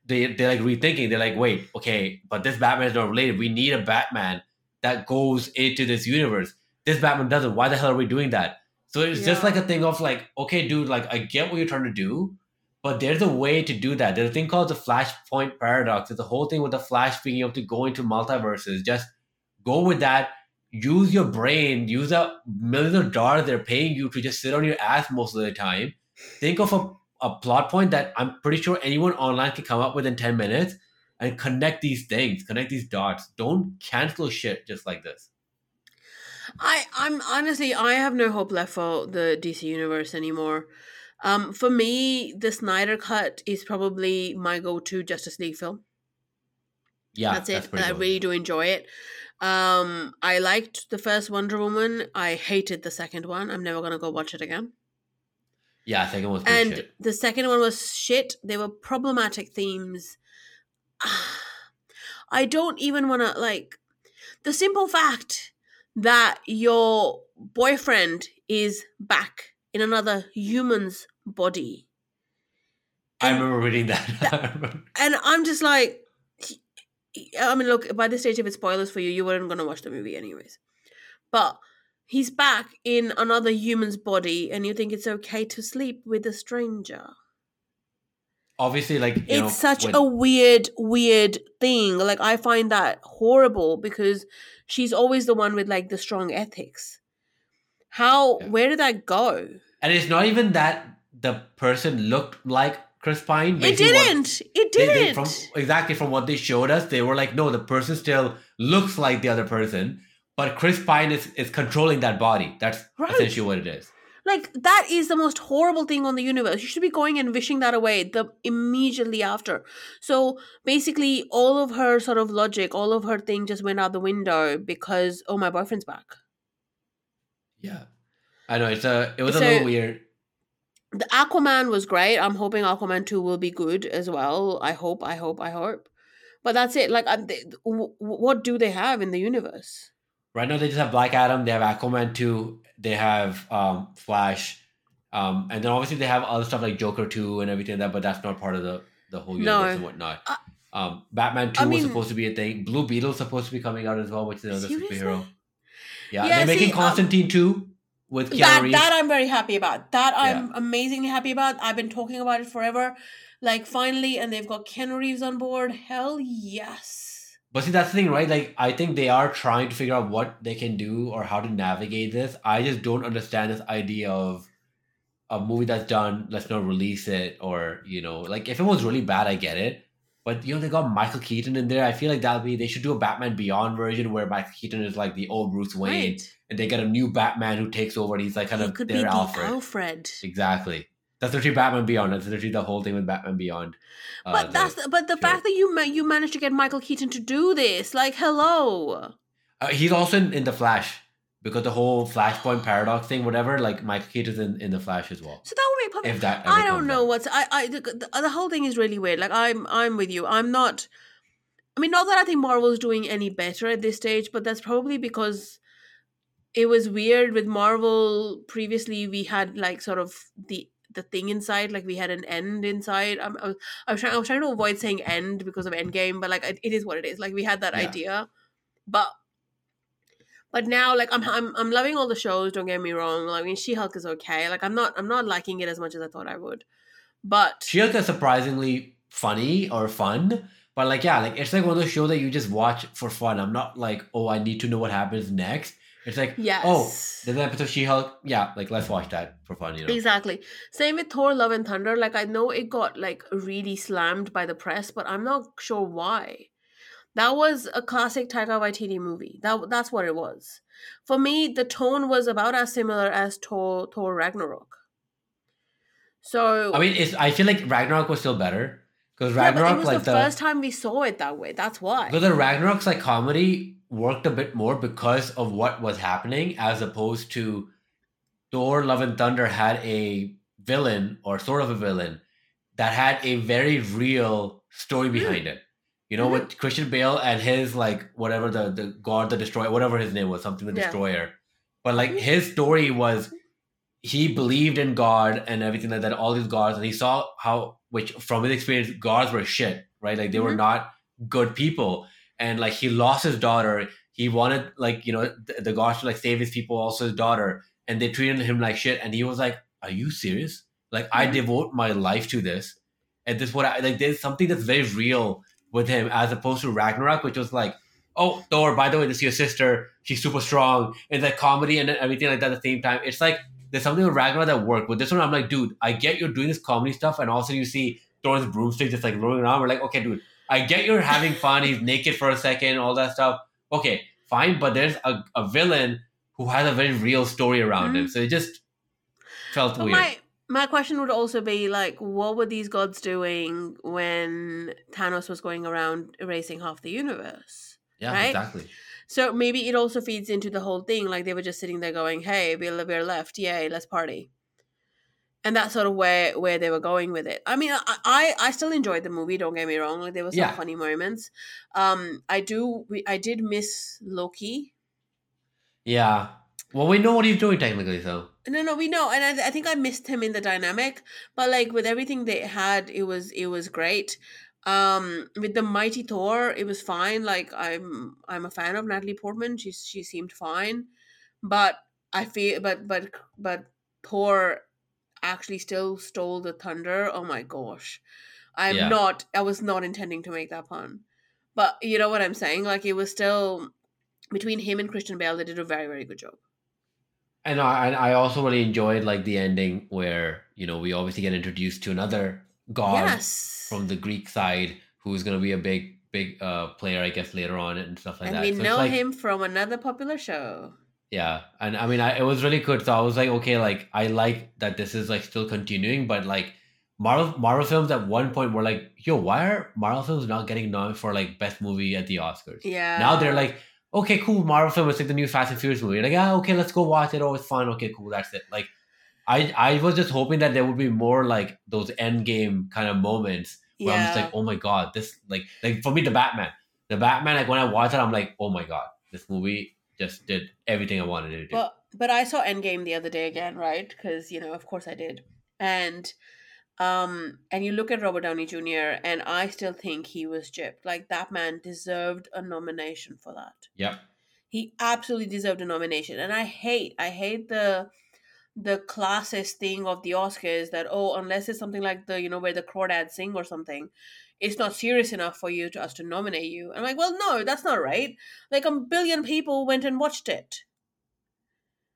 they they're like rethinking they're like wait okay but this Batman is not related. We need a Batman that goes into this universe. This Batman doesn't. Why the hell are we doing that so it's just like a thing of like okay dude like I get what you're trying to do but there's a way to do that there's a thing called the Flashpoint paradox it's the whole thing with the Flash being able to go into multiverses just go with that use your brain, use the millions of dollars they're paying you to just sit on your ass most of the time. Think of a, a plot point that I'm pretty sure anyone online can come up with in 10 minutes and connect these things, connect these dots. Don't cancel shit just like this. I I'm honestly I have no hope left for the DC universe anymore. Um, for me, the Snyder cut is probably my go-to Justice League film. Yeah, that's, it. And I good. really do enjoy it. Um, I liked the first Wonder Woman. I hated the second one. I'm never gonna go watch it again. Yeah, I think it was and shit. the second one was shit. They were problematic themes. I don't even want to like the simple fact that your boyfriend is back in another human's body. I remember reading that. and I'm just like, I mean, look, by this stage, if it's spoilers for you, you weren't going to watch the movie anyways. But he's back in another human's body, and you think it's okay to sleep with a stranger. Obviously, like it's know, such when- a weird, weird thing. Like, I find that horrible because she's always the one with like the strong ethics. How, Yeah. where did that go? and it's not even that the person looked like Chris Pine. It Basically what- didn't. It they- they- didn't. from exactly from what they showed us, they were like, no, the person still looks like the other person, but Chris Pine is is controlling that body. That's Right. essentially what it is. Like that is the most horrible thing on the universe. You should be going and wishing that away the immediately after. So basically, all of her sort of logic, all of her thing just went out the window because oh, my boyfriend's back. Yeah, I know it's a it was a little weird. The Aquaman was great. I'm hoping Aquaman two will be good as well. I hope. I hope. I hope. But that's it. Like, they, what do they have in the universe? Right now, they just have Black Adam. They have Aquaman two. They have um, Flash, um, and then obviously they have other stuff like Joker two and everything like that. But that's not part of the the whole No. universe and whatnot. Uh, um, Batman two I was mean- supposed to be a thing. Blue Beetle's supposed to be coming out as well, which is another Seriously? superhero. Yeah, Yeah, they're making see, um, Constantine two with Keanu that Reeves. that I'm very happy about. That I'm amazingly happy about. I've been talking about it forever. Like finally, and they've got Keanu Reeves on board. Hell yes. But see, that's the thing, right? Like, I think they are trying to figure out what they can do or how to navigate this. I just don't understand this idea of a movie that's done, let's not release it, or you know, like if it was really bad, I get it. But you know, they got Michael Keaton in there. I feel like that'll be they should do a Batman Beyond version where Michael Keaton is like the old Bruce Wayne, Right. and they get a new Batman who takes over, and he's like kind He of could be their the Alfred. Alfred. Exactly. That's literally Batman Beyond. That's literally the whole thing with Batman Beyond. Uh, But that's the, but the show. fact that you ma- you managed to get Michael Keaton to do this, like, hello. Uh, he's also in, in the Flash because the whole Flashpoint paradox thing, whatever. Like Michael Keaton's in, in the Flash as well. So that would make perfect. If that, I don't know up. what's I I the, the, the whole thing is really weird. Like I'm I'm with you. I'm not. I mean, not that I think Marvel's doing any better at this stage, but that's probably because it was weird with Marvel. Previously, we had like sort of the the thing inside, like we had an end inside. I'm, I was I was trying I was trying to avoid saying end because of Endgame, but like it, it is what it is. Like we had that Yeah. idea, but. But now, like I'm, I'm, I'm loving all the shows. Don't get me wrong. Like, I mean, She Hulk is okay. Like, I'm not, I'm not liking it as much as I thought I would. But She-Hulk is surprisingly funny or fun, but like yeah, like it's like one of those shows that you just watch for fun. I'm not like oh I need to know what happens next. It's like oh, yes, oh there's an episode of She-Hulk. Yeah, like let's watch that for fun. You know. exactly. Same with Thor: Love and Thunder. Like, I know it got like really slammed by the press, but I'm not sure why. That was a classic Taika Waititi movie. That that's what it was. For me, the tone was about as similar as Thor, Thor Ragnarok. So I mean, it's I feel like Ragnarok was still better because yeah, but Ragnarok it was like the, the first time we saw it that way. That's why. Because the Ragnarok's like comedy worked a bit more because of what was happening, as opposed to Thor: Love and Thunder had a villain or sort of a villain that had a very real story Mm. behind it. You know, Mhm. with Christian Bale and his like whatever the the God the Destroyer, whatever his name was, something the Yeah. Destroyer. But like Mhm. his story was he believed in God and everything like that, all these gods, and he saw how, which from his experience, gods were shit, right? Like they were Mhm. not good people, and like he lost his daughter. He wanted like you know the, the gods to like save his people, also his daughter, and they treated him like shit. And he was like, "Are you serious? Like I Mhm. devote my life to this, and this what I like. There's something that's very real with him, as opposed to Ragnarok, which was like." Oh, Thor! By the way, this is your sister. She's super strong. It's like comedy and everything like that at the same time. It's like there's something with Ragnarok that worked. With this one, I'm like, dude, I get you're doing this comedy stuff, and also you see Thor's broomstick just like rolling around. We're like, okay, dude, I get you're having fun. He's naked for a second, all that stuff. Okay, fine, but there's a, a villain who has a very real story around him, mm-hmm. so it just felt But weird. my my question would also be like, what were these gods doing when Thanos was going around erasing half the universe? yeah, right? exactly. So maybe it also feeds into the whole thing. Like they were just sitting there going, "Hey, we're we're left. Yay, let's party." And that's sort of where where they were going with it. I mean, I I, I still enjoyed the movie. Don't get me wrong; like there were some Yeah. funny moments. Um, I do we, I did miss Loki. Yeah. Well, we know what he's doing technically, so No, no, we know, and I, I think I missed him in the dynamic. But like with everything they had, it was it was great. Um, with the mighty Thor, it was fine. Like I'm I'm a fan of Natalie Portman. She she seemed fine, but I feel but but but Thor actually still stole the thunder. Oh my gosh, I'm Yeah. not. I was not intending to make that pun, but you know what I'm saying. Like it was still between him and Christian Bale. They did a very very good job. and I and I also really enjoyed like the ending where you know we obviously get introduced to another god yes. from the Greek side who's going to be a big big uh player, I guess, later on and stuff like and that. we So know like- him from another popular show. Yeah, and I mean, I, it was really good. So I was like, okay, like I like that this is like still continuing, but like Marvel Marvel films at one point were like, yo, why are Marvel films not getting nominated for like best movie at the Oscars? Yeah. Now they're like, okay, cool, Marvel film. It's like the new Fast and Furious movie. Like, yeah, okay, let's go watch it. Oh, it's fun. Okay, cool, that's it. Like, I I was just hoping that there would be more like those end game kind of moments where I'm just like, oh my god, this like like for me the Batman, the Batman. Like when I watch it, I'm like, oh my god, this movie just did everything I wanted to do. But but I saw Endgame the other day again, right? Because you know, of course, I did. And um, and you look at Robert Downey Jr. and I still think he was gypped. Like that man deserved a nomination for that. Yep. He absolutely deserved a nomination. And I hate, I hate the the classist thing of the Oscars that oh, unless it's something like the you know where the crawdads sing or something, it's not serious enough for you to us to nominate you. I'm like, well, no, that's not right. Like a billion people went and watched it.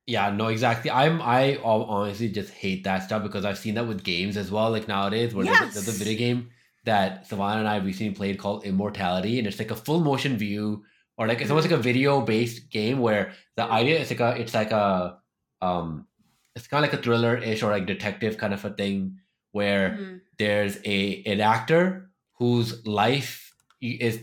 Yeah, no, exactly. I'm I honestly just hate that stuff because I've seen that with games as well. Like nowadays, where there's, a, there's a video game that Savannah and I have recently played called Immortality, and it's like a full motion view, or like it's almost like a video based game where the idea is like a it's like a um it's kind of like a thriller ish or like detective kind of a thing where Mhm. there's a an actor whose life is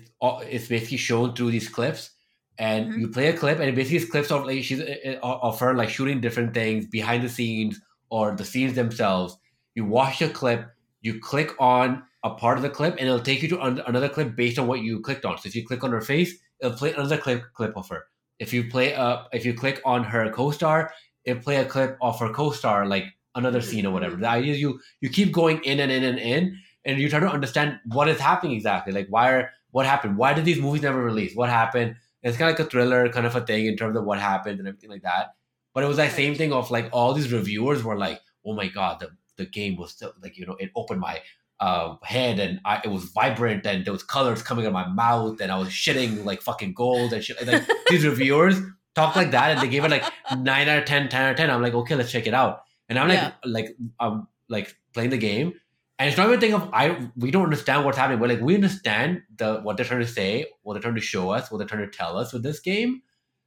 is basically shown through these clips. And Mhm. you play a clip and it basically is clips of like she's uh, of her like shooting different things behind the scenes or the scenes themselves. You watch a clip you click on a part of the clip and it'll take you to another clip based on what you clicked on. So if you click on her face it'll play another clip clip of her. If you play uh if you click on her co-star it'll play a clip of her co-star like another scene or whatever. Mhm. the idea is you you keep going in and in and in and you try to understand what is happening exactly like why are what happened why did these movies never release what happened it's kind of like a thriller kind of a thing in terms of what happened and everything like that but it was that same thing of like all these reviewers were like oh my god the, the game was so like you know it opened my uh, head and I, it was vibrant and there was colors coming out of my mouth and I was shitting like fucking gold and shit. Like these reviewers talk like that and they gave it like nine out of 10, 10 out of 10. I'm like, okay, let's check it out. And I'm like, Yeah. like, um, like playing the game. And it's not even a thing of I we don't understand what's happening, but like we understand the what they're trying to say, what they're trying to show us, what they're trying to tell us with this game.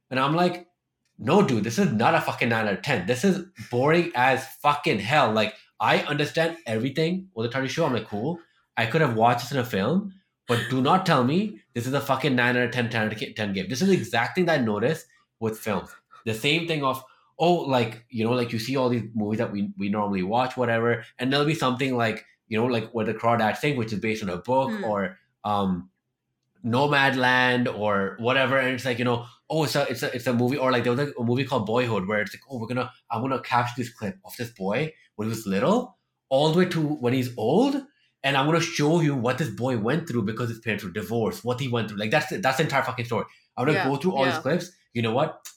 And I'm like, no, dude, this is not a fucking nine out of ten. This is boring as fucking hell. Like I understand everything what they're trying to show. I'm like, cool. I could have watched this in a film, but do not tell me this is a fucking nine out of 10, 10 out of 10 game. This is the exact thing that I noticed with films. The same thing of, oh, like, you know, like you see all these movies that we, we normally watch, whatever, and there'll be something like, you know, like what the Crawdad thing, which is based on a book Hmm. or um Nomadland or whatever, and it's like, you know, oh, it's a it's a it's a movie, or like there was like a movie called Boyhood where it's like, oh, we're gonna I'm gonna capture this clip of this boy when he was little, all the way to when he's old, and I'm gonna show you what this boy went through because his parents were divorced, what he went through. Like that's. That's the entire fucking story. I'm gonna Yeah, go through all yeah. these clips. You know what?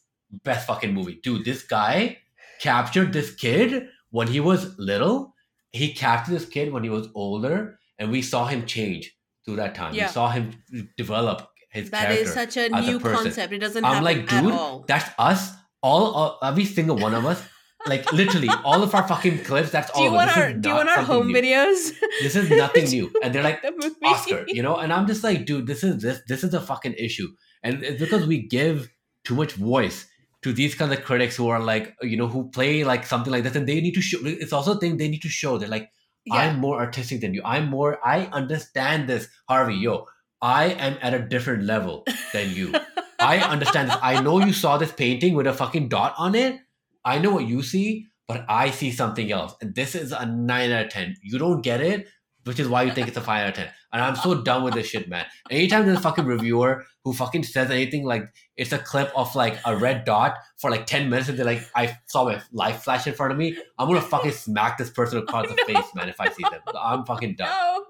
Best fucking movie, dude. This guy captured this kid when he was little. He captured this kid when he was older, and we saw him change through that time. Yeah. We saw him develop his That character. is such a a new person. concept. It doesn't I'm like, dude, that's us. All, all every single one of us. Like literally, all of our fucking clips. That's do all. you of want our do you want our home new. videos? This is nothing new, and they're like the. Oscar, you know. And I'm just like, dude, this is this this is a fucking issue, and it's because we give too much voice to these kinds of critics who are like, you know, who play like something like this, and they need to show. It's also a thing they need to show. They're like, Yeah. I'm more artistic than you. I'm more. I understand this, Harvey. Yo, I am at a different level than you. I understand this. I know you saw this painting with a fucking dot on it. I know what you see, but I see something else. And this is a 9 out of 10. You don't get it, which is why you think it's a 5 out of 10. And I'm so done with this shit, man. Anytime there's a fucking reviewer who fucking says anything like it's a clip of like a red dot for like 10 minutes and they're like, I saw my life flash in front of me, I'm gonna fucking smack this person across the face, man, if I see them. I'm fucking done. No.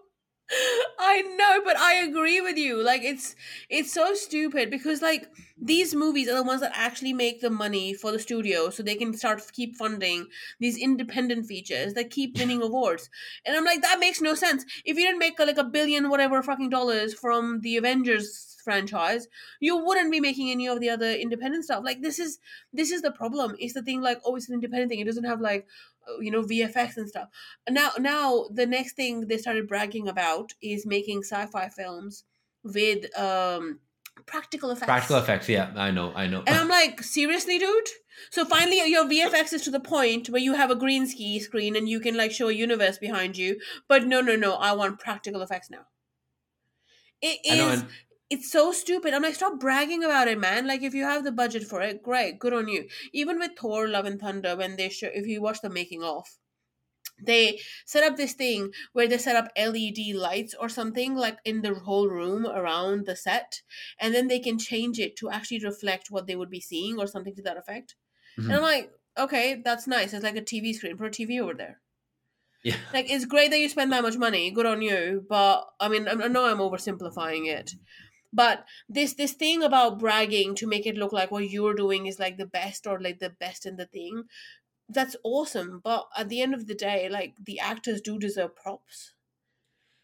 I know, but I agree with you. Like it's it's so stupid because like these movies are the ones that actually make the money for the studio so they can start keep funding these independent features that keep winning awards. And I'm like that makes no sense. If you didn't make like a billion whatever fucking dollars from the Avengers franchise, you wouldn't be making any of the other independent stuff. Like this is this is the problem. It's the thing like oh it's an independent thing. It doesn't have like uh, you know VFX and stuff. Now now the next thing they started bragging about is making sci-fi films with um practical effects. Practical effects, yeah, I know, I know. And I'm like, seriously, dude? So finally, your VFX is to the point where you have a green ski screen and you can like show a universe behind you. But no, no, no, I want practical effects now. It is know, It's so stupid. I'm like, stop bragging about it, man. Like, if you have the budget for it, great, good on you. Even with Thor: Love and Thunder, when they show, if you watch the making of, they set up this thing where they set up LED lights or something like in the whole room around the set, and then they can change it to actually reflect what they would be seeing or something to that effect. And Mhm. I'm like, okay, that's nice. It's like a TV screen. A TV over there. Yeah. Like it's great that you spend that much money. Good on you. But I mean, I know I'm oversimplifying it. But this this thing about bragging to make it look like what you're doing is like the best or like the best in the thing, that's awesome. But at the end of the day, like the actors do deserve props.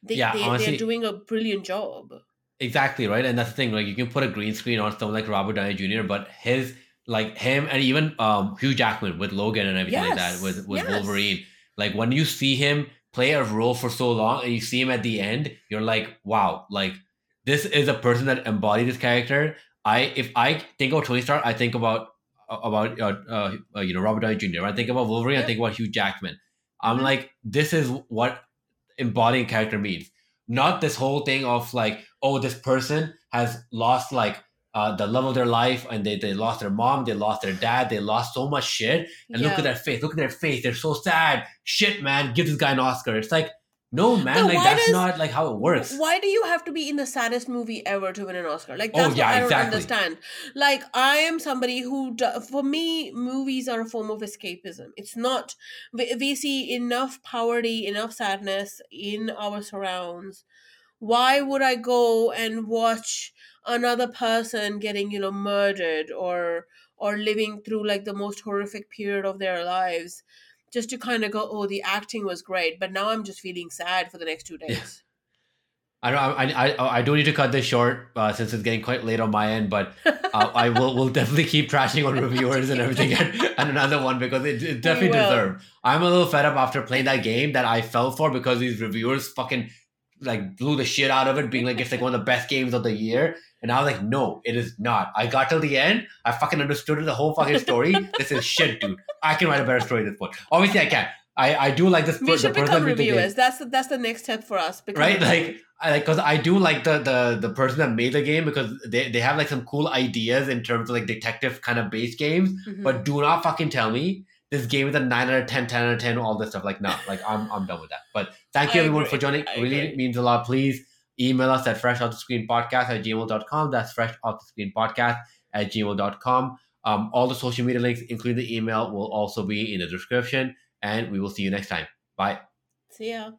They, Yeah, they, honestly- they're doing a brilliant job. Exactly right, and that's the thing. Like you can put a green screen on someone like Robert Downey Jr., but his like him and even um Hugh Jackman with Logan and everything like that with with yes. Wolverine. Like when you see him play a role for so long and you see him at the end, you're like, wow, like this is a person that embodied this character. I if I think about Tony Stark, I think about about uh, uh, uh, you know Robert Downey Jr. When I think about Wolverine, I think about Hugh Jackman. I'm Mhm. like, this is what embodying character means. Not this whole thing of like, oh, this person has lost like uh, the love of their life and they, they lost their mom, they lost their dad, they lost so much shit. And look at their face, look at their face, they're so sad. Shit, man, give this guy an Oscar. It's like, no, man, like that's does- not like how it works. Why do you have to be in the saddest movie ever to win an Oscar? Like Oh, that's yeah, what I don't exactly. understand. Like I am somebody who, for me, movies are a form of escapism. It's not. We, we see enough poverty, enough sadness in our surrounds. Why would I go and watch another person getting, you know, murdered or or living through like the most horrific period of their lives? Just to kind of go, oh, the acting was great, but now I'm just feeling sad for the next two days. I don't. I, I I do need to cut this short uh, since it's getting quite late on my end, but uh, I will will definitely keep trashing on reviewers and everything and, and another one because it, it definitely deserved. I'm a little fed up after playing that game that I fell for because these reviewers fucking like blew the shit out of it, being like it's like one of the best games of the year. And I was like, no, it is not. I got till the end. I fucking understood the whole fucking story. this is shit, dude. I can write a better story at this point. Obviously, I can. I, I do like this. we per- should the become that the game reviewers. That's the, that's the next step for us. Right like I like because I do like the the the person that made the game because they, they have like some cool ideas in terms of like detective kind of base games Mhm. but do not fucking tell me this game is a 9 out of 10 10 out of 10 all this stuff. Like no like I'm, I'm done with that. But thank you I everyone agree. for joining. I really agree. means a lot. Please email us at fresh off the screen podcast at gmail.com that's fresh off the screen podcast at gmail.com um, all the social media links including the email will also be in the description. And we will see you next time. Bye. See ya.